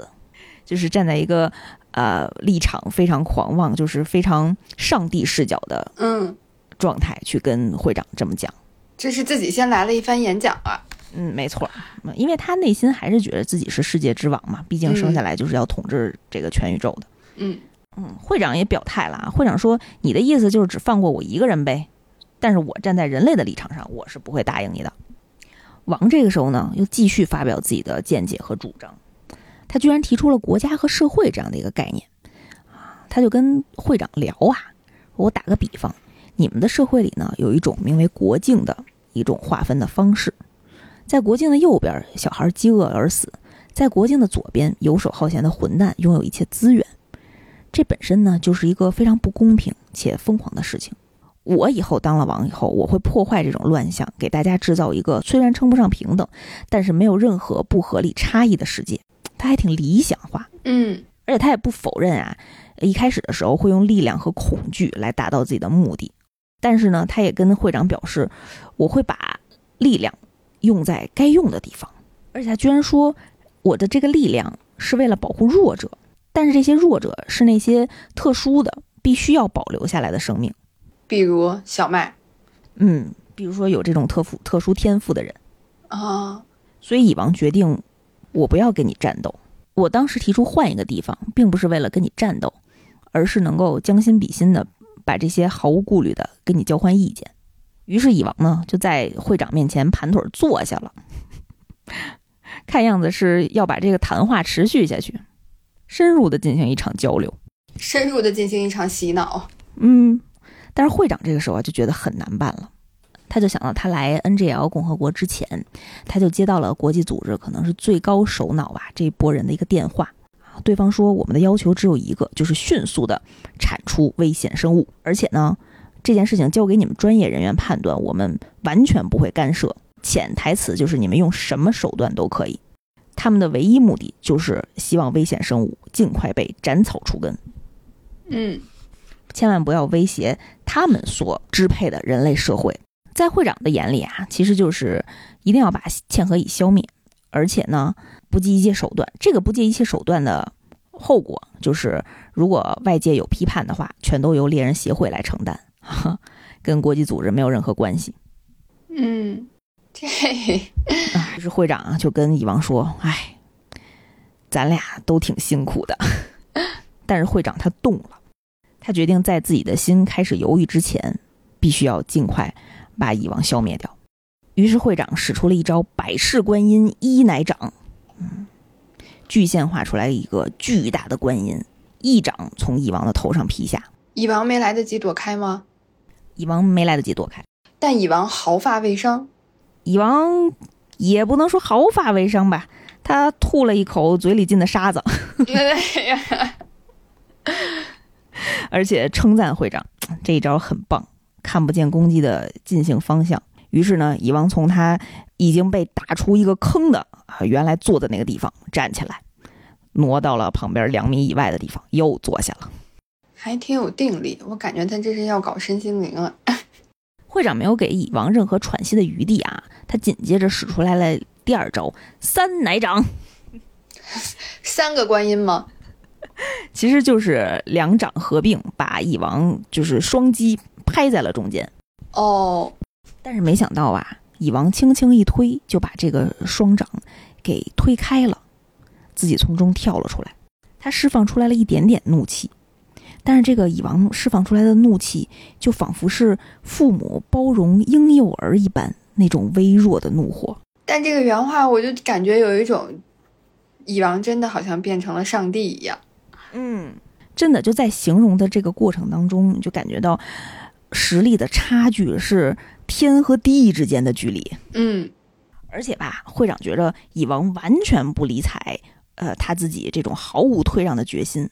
就是站在一个呃立场非常狂妄，就是非常上帝视角的嗯状态去跟会长这么讲。这是自己先来了一番演讲啊，嗯，没错，因为他内心还是觉得自己是世界之王嘛，毕竟生下来就是要统治这个全宇宙的。嗯嗯，会长也表态了啊，会长说：“你的意思就是只放过我一个人呗？但是我站在人类的立场上，我是不会答应你的。”王这个时候呢，又继续发表自己的见解和主张，他居然提出了国家和社会这样的一个概念啊，他就跟会长聊啊，我打个比方。你们的社会里呢，有一种名为国境的一种划分的方式，在国境的右边，小孩饥饿而死；在国境的左边，游手好闲的混蛋拥有一切资源。这本身呢，就是一个非常不公平且疯狂的事情。我以后当了王以后，我会破坏这种乱象，给大家制造一个虽然称不上平等，但是没有任何不合理差异的世界。他还挺理想化，嗯，而且他也不否认啊，一开始的时候会用力量和恐惧来达到自己的目的。但是呢，他也跟会长表示，我会把力量用在该用的地方。而且他居然说，我的这个力量是为了保护弱者，但是这些弱者是那些特殊的、必须要保留下来的生命，比如小麦，嗯，比如说有这种特殊特殊天赋的人啊。所以蚁王决定，我不要跟你战斗。我当时提出换一个地方，并不是为了跟你战斗，而是能够将心比心的。把这些毫无顾虑的跟你交换意见，于是蚁王呢就在会长面前盘腿坐下了，看样子是要把这个谈话持续下去，深入的进行一场交流，深入的进行一场洗脑。嗯，但是会长这个时候啊就觉得很难办了，他就想到他来 NGL 共和国之前，他就接到了国际组织可能是最高首脑吧这一波人的一个电话，对方说我们的要求只有一个，就是迅速的产出危险生物，而且呢，这件事情交给你们专业人员判断，我们完全不会干涉。潜台词就是你们用什么手段都可以，他们的唯一目的就是希望危险生物尽快被斩草除根。嗯，千万不要威胁他们所支配的人类社会。在会长的眼里啊，其实就是一定要把嵌合蚁消灭，而且呢，不计一切手段。这个不计一切手段的后果就是，如果外界有批判的话，全都由猎人协会来承担，跟国际组织没有任何关系。嗯。这，就是会长啊就跟蚁王说：“哎，咱俩都挺辛苦的。”但是会长他动了，他决定在自己的心开始犹豫之前，必须要尽快把蚁王消灭掉。于是会长使出了一招百世观音一乃掌，嗯，具现化出来一个巨大的观音，一掌从蚁王的头上劈下。蚁王没来得及躲开吗？蚁王没来得及躲开，但蚁王毫发未伤。蚁王也不能说毫发未伤吧，他吐了一口嘴里进的沙子，而且称赞会长这一招很棒，看不见攻击的进行方向。于是呢，蚁王从他已经被打出一个坑的啊原来坐的那个地方站起来，挪到了旁边两米以外的地方，又坐下了，还挺有定力。我感觉他这是要搞身心灵了。会长没有给蚁王任何喘息的余地啊！他紧接着使出来了第二招三奶掌，三个观音吗？其实就是两掌合并，把蚁王就是双击拍在了中间。哦，但是没想到啊，蚁王轻轻一推，就把这个双掌给推开了，自己从中跳了出来。他释放出来了一点点怒气。但是这个蚁王释放出来的怒气，就仿佛是父母包容婴幼儿一般那种微弱的怒火。但这个原话，我就感觉有一种，蚁王真的好像变成了上帝一样。嗯，真的就在形容的这个过程当中，你就感觉到实力的差距是天和地之间的距离。嗯，而且吧，会长觉着蚁王完全不理睬，呃，他自己这种毫无退让的决心。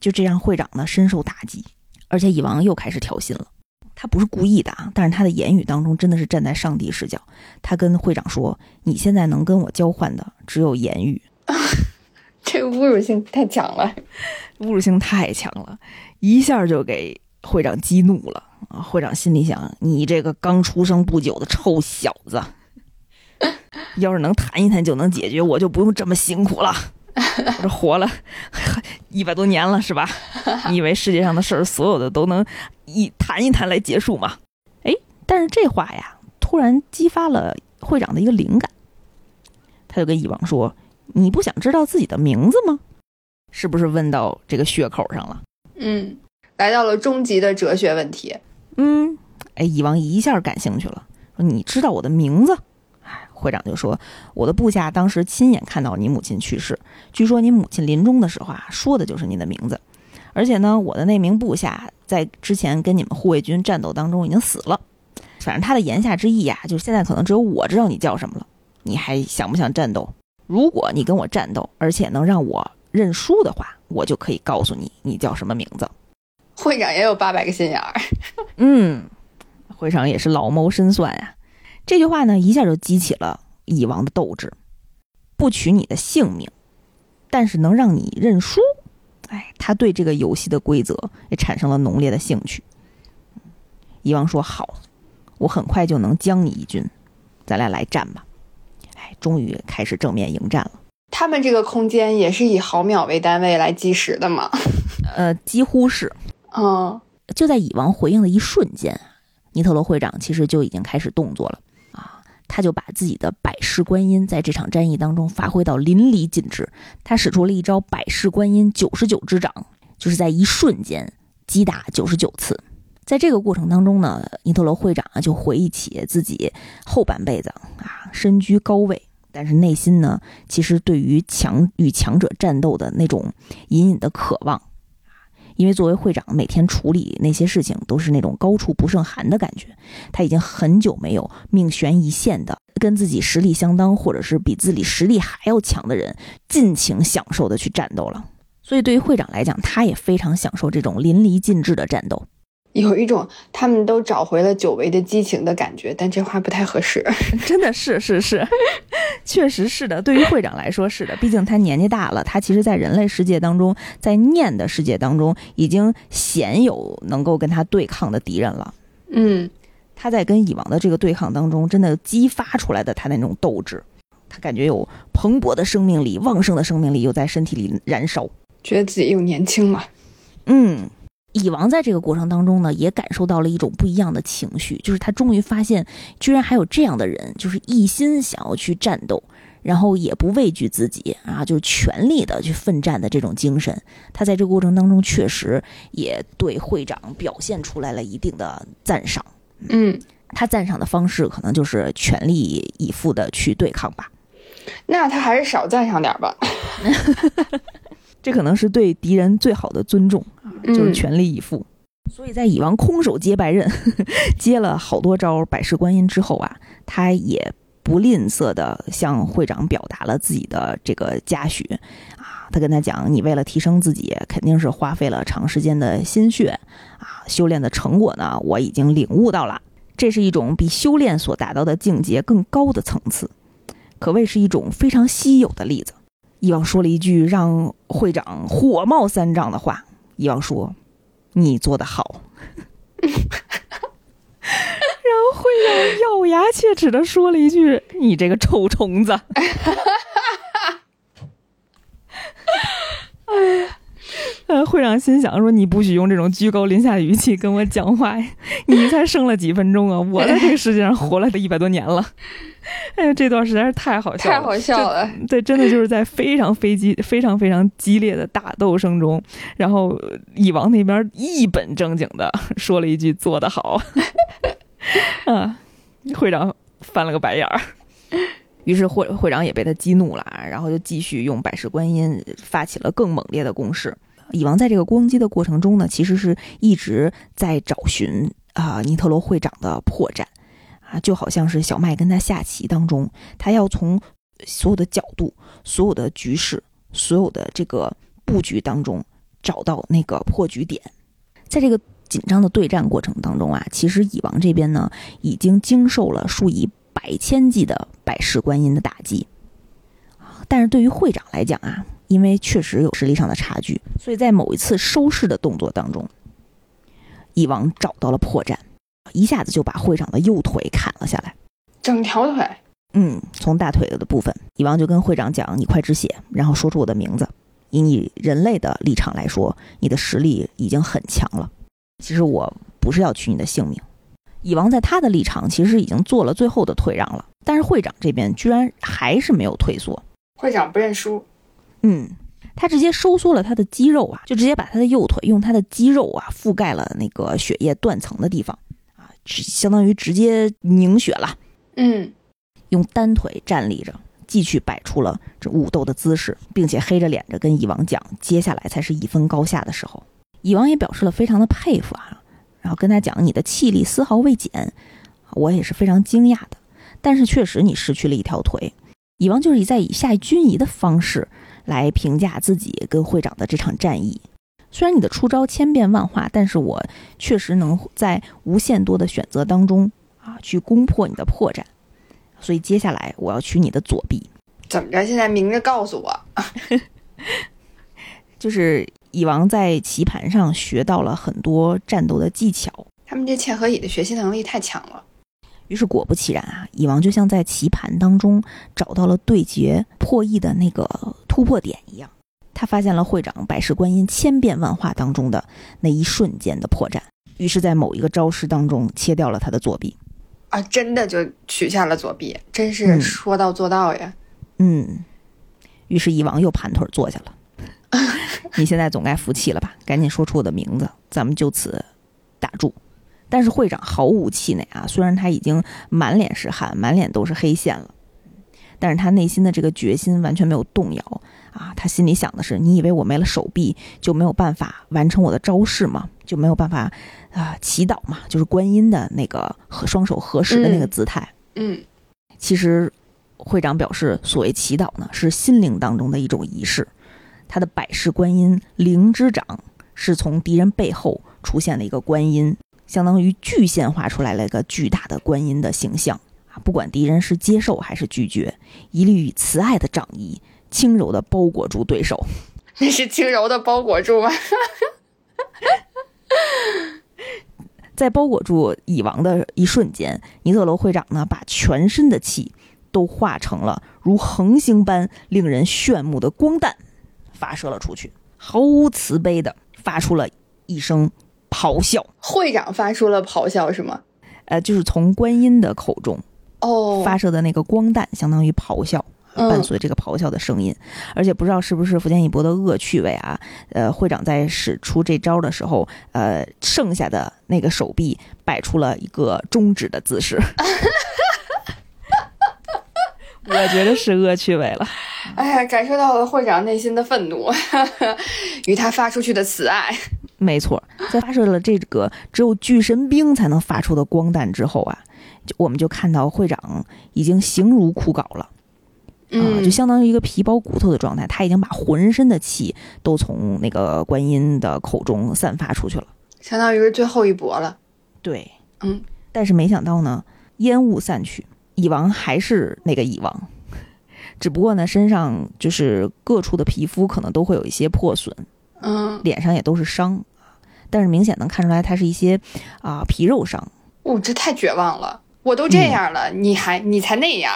就这让会长呢深受打击，而且蚁王又开始挑衅了。他不是故意的啊，但是他的言语当中真的是站在上帝视角。他跟会长说：“你现在能跟我交换的只有言语。”这个侮辱性太强了，侮辱性太强了，一下就给会长激怒了啊！啊会长心里想：“你这个刚出生不久的臭小子，要是能谈一谈就能解决，我就不用这么辛苦了。”我这活了一百多年了，是吧？你以为世界上的事儿，所有的都能一谈一谈来结束吗？哎，但是这话呀，突然激发了会长的一个灵感，他就跟蚁王说：“你不想知道自己的名字吗？是不是问到这个血口上了？”嗯，来到了终极的哲学问题。嗯，哎，蚁王一下感兴趣了，说：“你知道我的名字？”会长就说：“我的部下当时亲眼看到你母亲去世，据说你母亲临终的时候啊，说的就是你的名字。而且呢，我的那名部下在之前跟你们护卫军战斗当中已经死了。反正他的言下之意呀，就是现在可能只有我知道你叫什么了。你还想不想战斗？如果你跟我战斗，而且能让我认输的话，我就可以告诉你你叫什么名字。”会长也有八百个心眼儿。嗯，会长也是老谋深算呀。这句话呢，一下就激起了蚁王的斗志，不取你的性命，但是能让你认输。哎，他对这个游戏的规则也产生了浓烈的兴趣。蚁王说：“好，我很快就能将你一军，咱俩来战吧。”哎，终于开始正面迎战了。他们这个空间也是以毫秒为单位来计时的吗？呃，几乎是。哦，就在蚁王回应的一瞬间，尼特罗会长其实就已经开始动作了。他就把自己的百世观音在这场战役当中发挥到淋漓尽致。他使出了一招百世观音九十九之掌，就是在一瞬间击打九十九次。在这个过程当中呢，尼特罗会长啊就回忆起自己后半辈子啊身居高位，但是内心呢其实对于强与强者战斗的那种隐隐的渴望，因为作为会长，每天处理那些事情都是那种高处不胜寒的感觉。他已经很久没有命悬一线的，跟自己实力相当或者是比自己实力还要强的人尽情享受的去战斗了。所以对于会长来讲，他也非常享受这种淋漓尽致的战斗。有一种他们都找回了久违的激情的感觉，但这话不太合适。真的是是 是，确实是的。对于会长来说是的，毕竟他年纪大了，他其实，在人类世界当中，在念的世界当中，已经鲜有能够跟他对抗的敌人了。嗯，他在跟蚁王的这个对抗当中，真的激发出来的他那种斗志，他感觉有蓬勃的生命力、旺盛的生命力又在身体里燃烧，觉得自己又年轻了。嗯。蚁王在这个过程当中呢，也感受到了一种不一样的情绪，就是他终于发现，居然还有这样的人，就是一心想要去战斗，然后也不畏惧自己啊，就是全力的去奋战的这种精神。他在这个过程当中，确实也对会长表现出来了一定的赞赏。嗯，他赞赏的方式可能就是全力以赴的去对抗吧。那他还是少赞赏点吧。这可能是对敌人最好的尊重啊。就是全力以赴，所以在蚁王空手接白刃，接了好多招百世观音之后啊，他也不吝啬的向会长表达了自己的这个嘉许啊，他跟他讲，你为了提升自己，肯定是花费了长时间的心血啊，修炼的成果呢，我已经领悟到了，这是一种比修炼所达到的境界更高的层次，可谓是一种非常稀有的例子。伊王说了一句让会长火冒三丈的话。伊王说：“你做的好。” 然后会长咬牙切齿的说了一句：“你这个臭虫子！”哎，呃，会长心想说：“你不许用这种居高临下的语气跟我讲话！你才生了几分钟啊，我在这个世界上活了一百多年了。”哎呀，这段实在是太好笑，太好笑了。对，真的就是在非常飞机、非常非常激烈的打斗声中，然后蚁王那边一本正经的说了一句“做得好”，啊，会长翻了个白眼儿。于是会会长也被他激怒了，然后就继续用百世观音发起了更猛烈的攻势。蚁王在这个攻击的过程中呢，其实是一直在找寻啊尼特罗会长的破绽。啊，就好像是小麦跟他下棋当中，他要从所有的角度、所有的局势、所有的这个布局当中找到那个破局点。在这个紧张的对战过程当中啊，其实蚁王这边呢已经经受了数以百千计的百世观音的打击，但是对于会长来讲啊，因为确实有实力上的差距，所以在某一次收势的动作当中，蚁王找到了破绽。一下子就把会长的右腿砍了下来，整条腿。嗯，从大腿的部分，蚁王就跟会长讲：“你快止血，然后说出我的名字。以你人类的立场来说，你的实力已经很强了。其实我不是要取你的性命。”蚁王在他的立场其实已经做了最后的退让了，但是会长这边居然还是没有退缩。会长不认输。嗯，他直接收缩了他的肌肉啊，就直接把他的右腿用他的肌肉啊覆盖了那个血液断层的地方啊。相当于直接凝血了，嗯，用单腿站立着，继续摆出了这武斗的姿势，并且黑着脸着跟蚁王讲，接下来才是一分高下的时候。蚁王也表示了非常的佩服啊，然后跟他讲，你的气力丝毫未减，我也是非常惊讶的。但是确实你失去了一条腿。以王就是以在以下均宜的方式来评价自己跟会长的这场战役。虽然你的出招千变万化，但是我确实能在无限多的选择当中啊，去攻破你的破绽。所以接下来我要取你的左臂。怎么着？现在明着告诉我，就是蚁王在棋盘上学到了很多战斗的技巧。他们这嵌合蚁的学习能力太强了。于是果不其然啊，蚁王就像在棋盘当中找到了对决破译的那个突破点一样。他发现了会长百世观音千变万化当中的那一瞬间的破绽，于是，在某一个招式当中切掉了他的左臂，啊，真的就取下了左臂，真是说到做到呀。嗯，于是蚁王又盘腿坐下了。你现在总该服气了吧？赶紧说出我的名字，咱们就此打住。但是会长毫无气馁啊，虽然他已经满脸是汗，满脸都是黑线了。但是他内心的这个决心完全没有动摇啊！他心里想的是：你以为我没了手臂就没有办法完成我的招式吗？就没有办法啊祈祷嘛？就是观音的那个和双手合十的那个姿态。嗯，其实会长表示，所谓祈祷呢，是心灵当中的一种仪式。他的百世观音灵之掌是从敌人背后出现的一个观音，相当于具现化出来了一个巨大的观音的形象啊。不管敌人是接受还是拒绝，一律以慈爱的掌意轻柔的包裹住对手。那是轻柔的包裹住吗？在包裹住蚁王的一瞬间，尼特罗会长呢，把全身的气都化成了如恒星般令人炫目的光弹，发射了出去，毫无慈悲的发出了一声咆哮。会长发出了咆哮是吗？呃，就是从观音的口中。哦，发射的那个光弹相当于咆哮，伴随这个咆哮的声音，而且不知道是不是福建一博的恶趣味啊？呃，会长在使出这招的时候，呃，剩下的那个手臂摆出了一个中指的姿势，我觉得是恶趣味了。哎呀，感受到了会长内心的愤怒 与他发出去的慈爱。没错，在发射了这个只有巨神兵才能发出的光弹之后啊。就我们就看到会长已经形如枯槁了，啊，就相当于一个皮包骨头的状态。他已经把浑身的气都从那个观音的口中散发出去了，相当于是最后一搏了。对，嗯。但是没想到呢，烟雾散去，蚁王还是那个蚁王，只不过呢，身上就是各处的皮肤可能都会有一些破损，嗯，脸上也都是伤，但是明显能看出来，它是一些啊皮肉伤。哦，这太绝望了。我都这样了，你还你才那样？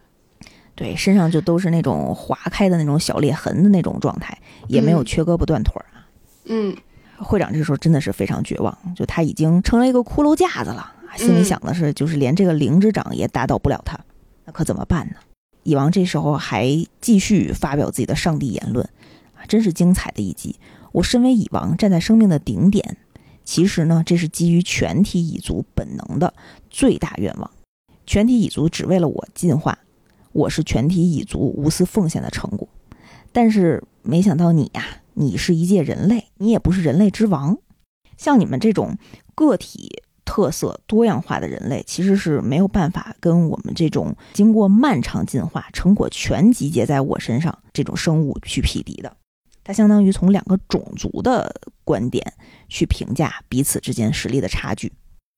对，身上就都是那种划开的那种小裂痕的那种状态，也没有缺胳膊断腿啊。嗯，会长这时候真的是非常绝望，就他已经成了一个骷髅架子了，心里想的是，就是连这个灵之长也打倒不了他，那可怎么办呢？蚁王这时候还继续发表自己的上帝言论，啊，真是精彩的一集。我身为蚁王，站在生命的顶点。其实呢，这是基于全体蚁族本能的最大愿望。全体蚁族只为了我进化，我是全体蚁族无私奉献的成果。但是没想到你呀，你是一介人类，你也不是人类之王。像你们这种个体特色多样化的人类，其实是没有办法跟我们这种经过漫长进化、成果全集结在我身上这种生物去匹敌的。它相当于从两个种族的观点去评价彼此之间实力的差距，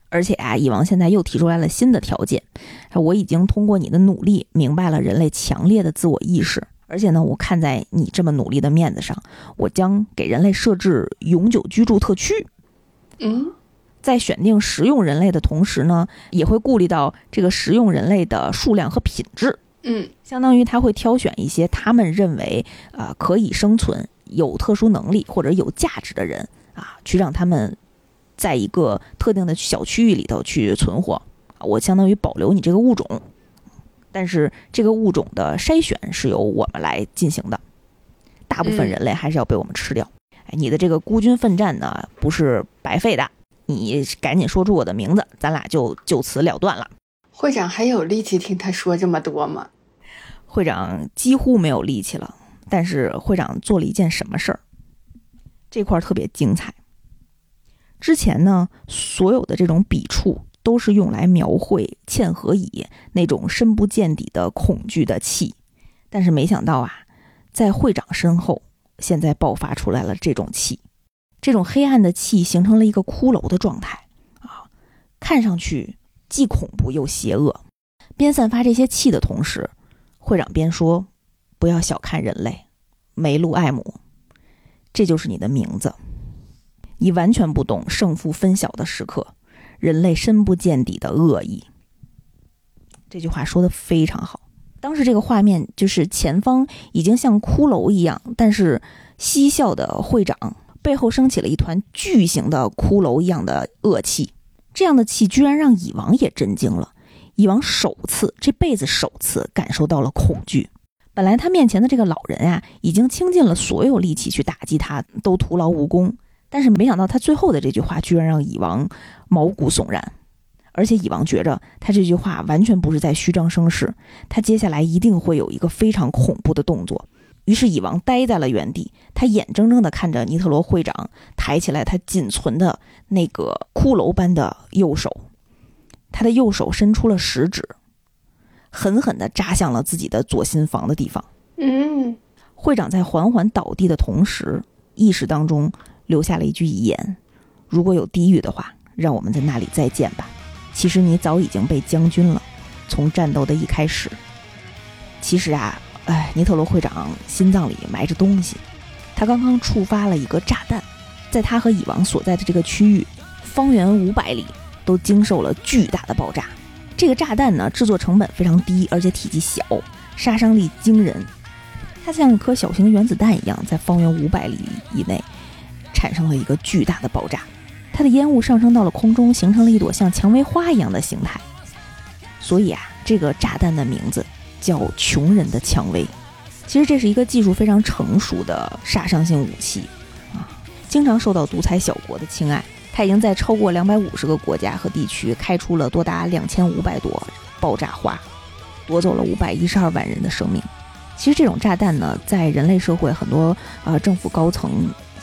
而且啊，蚁王现在又提出来了新的条件，我已经通过你的努力明白了人类强烈的自我意识，而且呢，我看在你这么努力的面子上，我将给人类设置永久居住特区。嗯，在选定食用人类的同时呢，也会顾虑到这个食用人类的数量和品质。嗯，相当于他会挑选一些他们认为啊可以生存。有特殊能力或者有价值的人啊，去让他们在一个特定的小区域里头去存活啊，我相当于保留你这个物种，但是这个物种的筛选是由我们来进行的，大部分人类还是要被我们吃掉。哎，你的这个孤军奋战呢，不是白费的，你赶紧说出我的名字，咱俩就就此了断了。会长还有力气听他说这么多吗？会长几乎没有力气了。但是会长做了一件什么事儿？这块特别精彩。之前呢，所有的这种笔触都是用来描绘嵌合蚁那种深不见底的恐惧的气，但是没想到啊，在会长身后，现在爆发出来了这种气，这种黑暗的气形成了一个骷髅的状态啊，看上去既恐怖又邪恶。边散发这些气的同时，会长边说。不要小看人类，梅露艾姆，这就是你的名字。你完全不懂胜负分晓的时刻，人类深不见底的恶意。这句话说的非常好。当时这个画面就是前方已经像骷髅一样，但是嬉笑的会长背后升起了一团巨型的骷髅一样的恶气。这样的气居然让蚁王也震惊了。蚁王首次这辈子首次感受到了恐惧。本来他面前的这个老人啊，已经倾尽了所有力气去打击他，都徒劳无功。但是没想到他最后的这句话，居然让蚁王毛骨悚然。而且蚁王觉着他这句话完全不是在虚张声势，他接下来一定会有一个非常恐怖的动作。于是蚁王呆在了原地，他眼睁睁地看着尼特罗会长抬起来他仅存的那个骷髅般的右手，他的右手伸出了食指，狠狠地扎向了自己的左心房的地方。嗯，会长在缓缓倒地的同时，意识当中留下了一句遗言：“如果有地狱的话，让我们在那里再见吧。”其实你早已经被将军了，从战斗的一开始。其实啊，哎，尼特罗会长心脏里埋着东西，他刚刚触发了一个炸弹，在他和蚁王所在的这个区域，方圆五百里都经受了巨大的爆炸。这个炸弹呢，制作成本非常低，而且体积小，杀伤力惊人。它像一颗小型原子弹一样，在方圆五百里以内产生了一个巨大的爆炸。它的烟雾上升到了空中，形成了一朵像蔷薇花一样的形态。所以啊，这个炸弹的名字叫“穷人的蔷薇”。其实这是一个技术非常成熟的杀伤性武器啊，经常受到独裁小国的青睐。它已经在超过两百五十个国家和地区开出了多达两千五百朵爆炸花，夺走了五百一十二万人的生命。其实这种炸弹呢，在人类社会很多呃政府高层。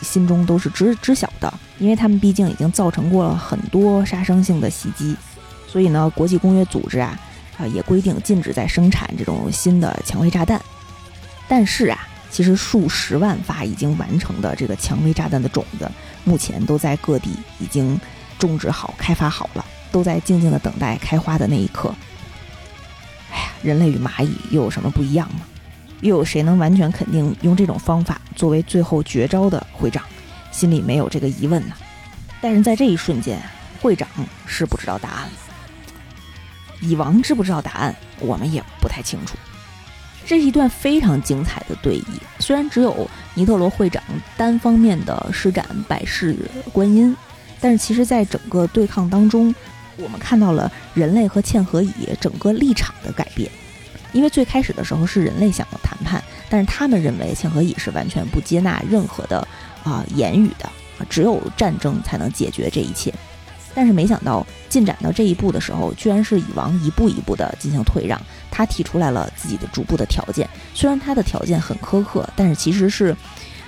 心中都是知知晓的，因为他们毕竟已经造成过了很多杀伤性的袭击，所以呢，国际公约组织啊，啊也规定禁止再生产这种新的蔷薇炸弹。但是啊，其实数十万发已经完成的这个蔷薇炸弹的种子，目前都在各地已经种植好、开发好了，都在静静的等待开花的那一刻。哎呀，人类与蚂蚁又有什么不一样吗？又有谁能完全肯定用这种方法作为最后绝招的会长，心里没有这个疑问呢？但是在这一瞬间，会长是不知道答案了。蚁王知不知道答案，我们也不太清楚。这是一段非常精彩的对弈，虽然只有尼特罗会长单方面的施展百世观音，但是其实在整个对抗当中，我们看到了人类和嵌合蚁整个立场的改变。因为最开始的时候是人类想要谈判，但是他们认为嵌合蚁是完全不接纳任何的啊言语的啊，只有战争才能解决这一切。但是没想到进展到这一步的时候，居然是蚁王一步一步的进行退让，他提出来了自己的逐步的条件。虽然他的条件很苛刻，但是其实是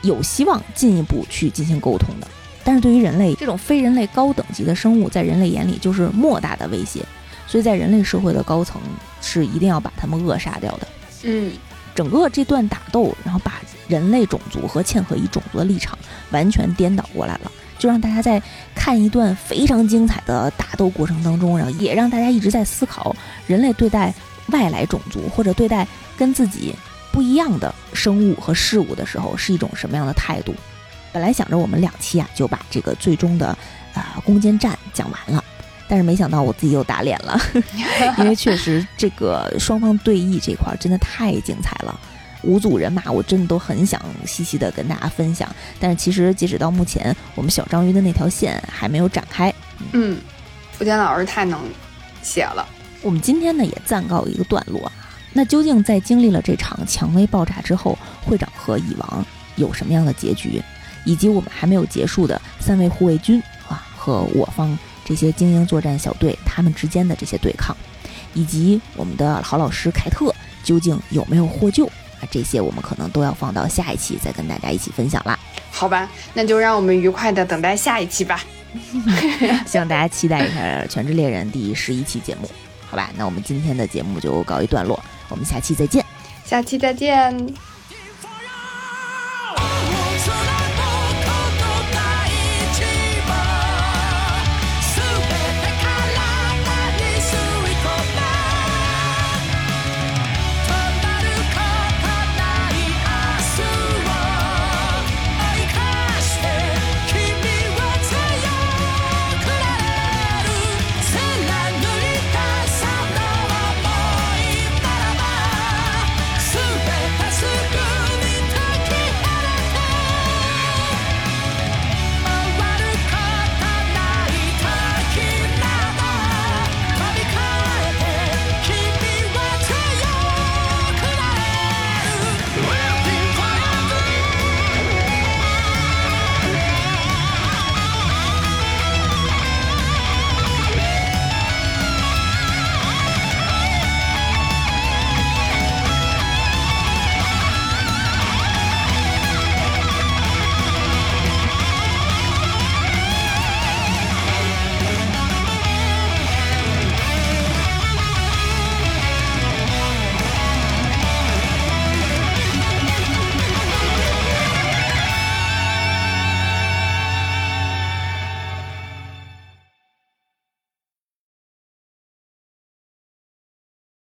有希望进一步去进行沟通的。但是对于人类这种非人类高等级的生物，在人类眼里就是莫大的威胁。所以在人类社会的高层是一定要把他们扼杀掉的。嗯，整个这段打斗，然后把人类种族和嵌合一种族的立场完全颠倒过来了，就让大家在看一段非常精彩的打斗过程当中，然后也让大家一直在思考人类对待外来种族或者对待跟自己不一样的生物和事物的时候是一种什么样的态度。本来想着我们两期啊就把这个最终的啊攻坚战讲完了。但是没想到我自己又打脸了，因为确实这个双方对弈这块真的太精彩了，五组人马我真的都很想细细的跟大家分享。但是其实截止到目前，我们小章鱼的那条线还没有展开。嗯，福建老师太能写了。我们今天呢也暂告一个段落啊。那究竟在经历了这场蔷薇爆炸之后，会长和蚁王有什么样的结局？以及我们还没有结束的三位护卫军啊和我方。这些精英作战小队他们之间的这些对抗，以及我们的好老师凯特究竟有没有获救啊？这些我们可能都要放到下一期再跟大家一起分享啦。好吧，那就让我们愉快的等待下一期吧。希望大家期待一下《全职猎人》第十一期节目。好吧，那我们今天的节目就告一段落，我们下期再见。下期再见。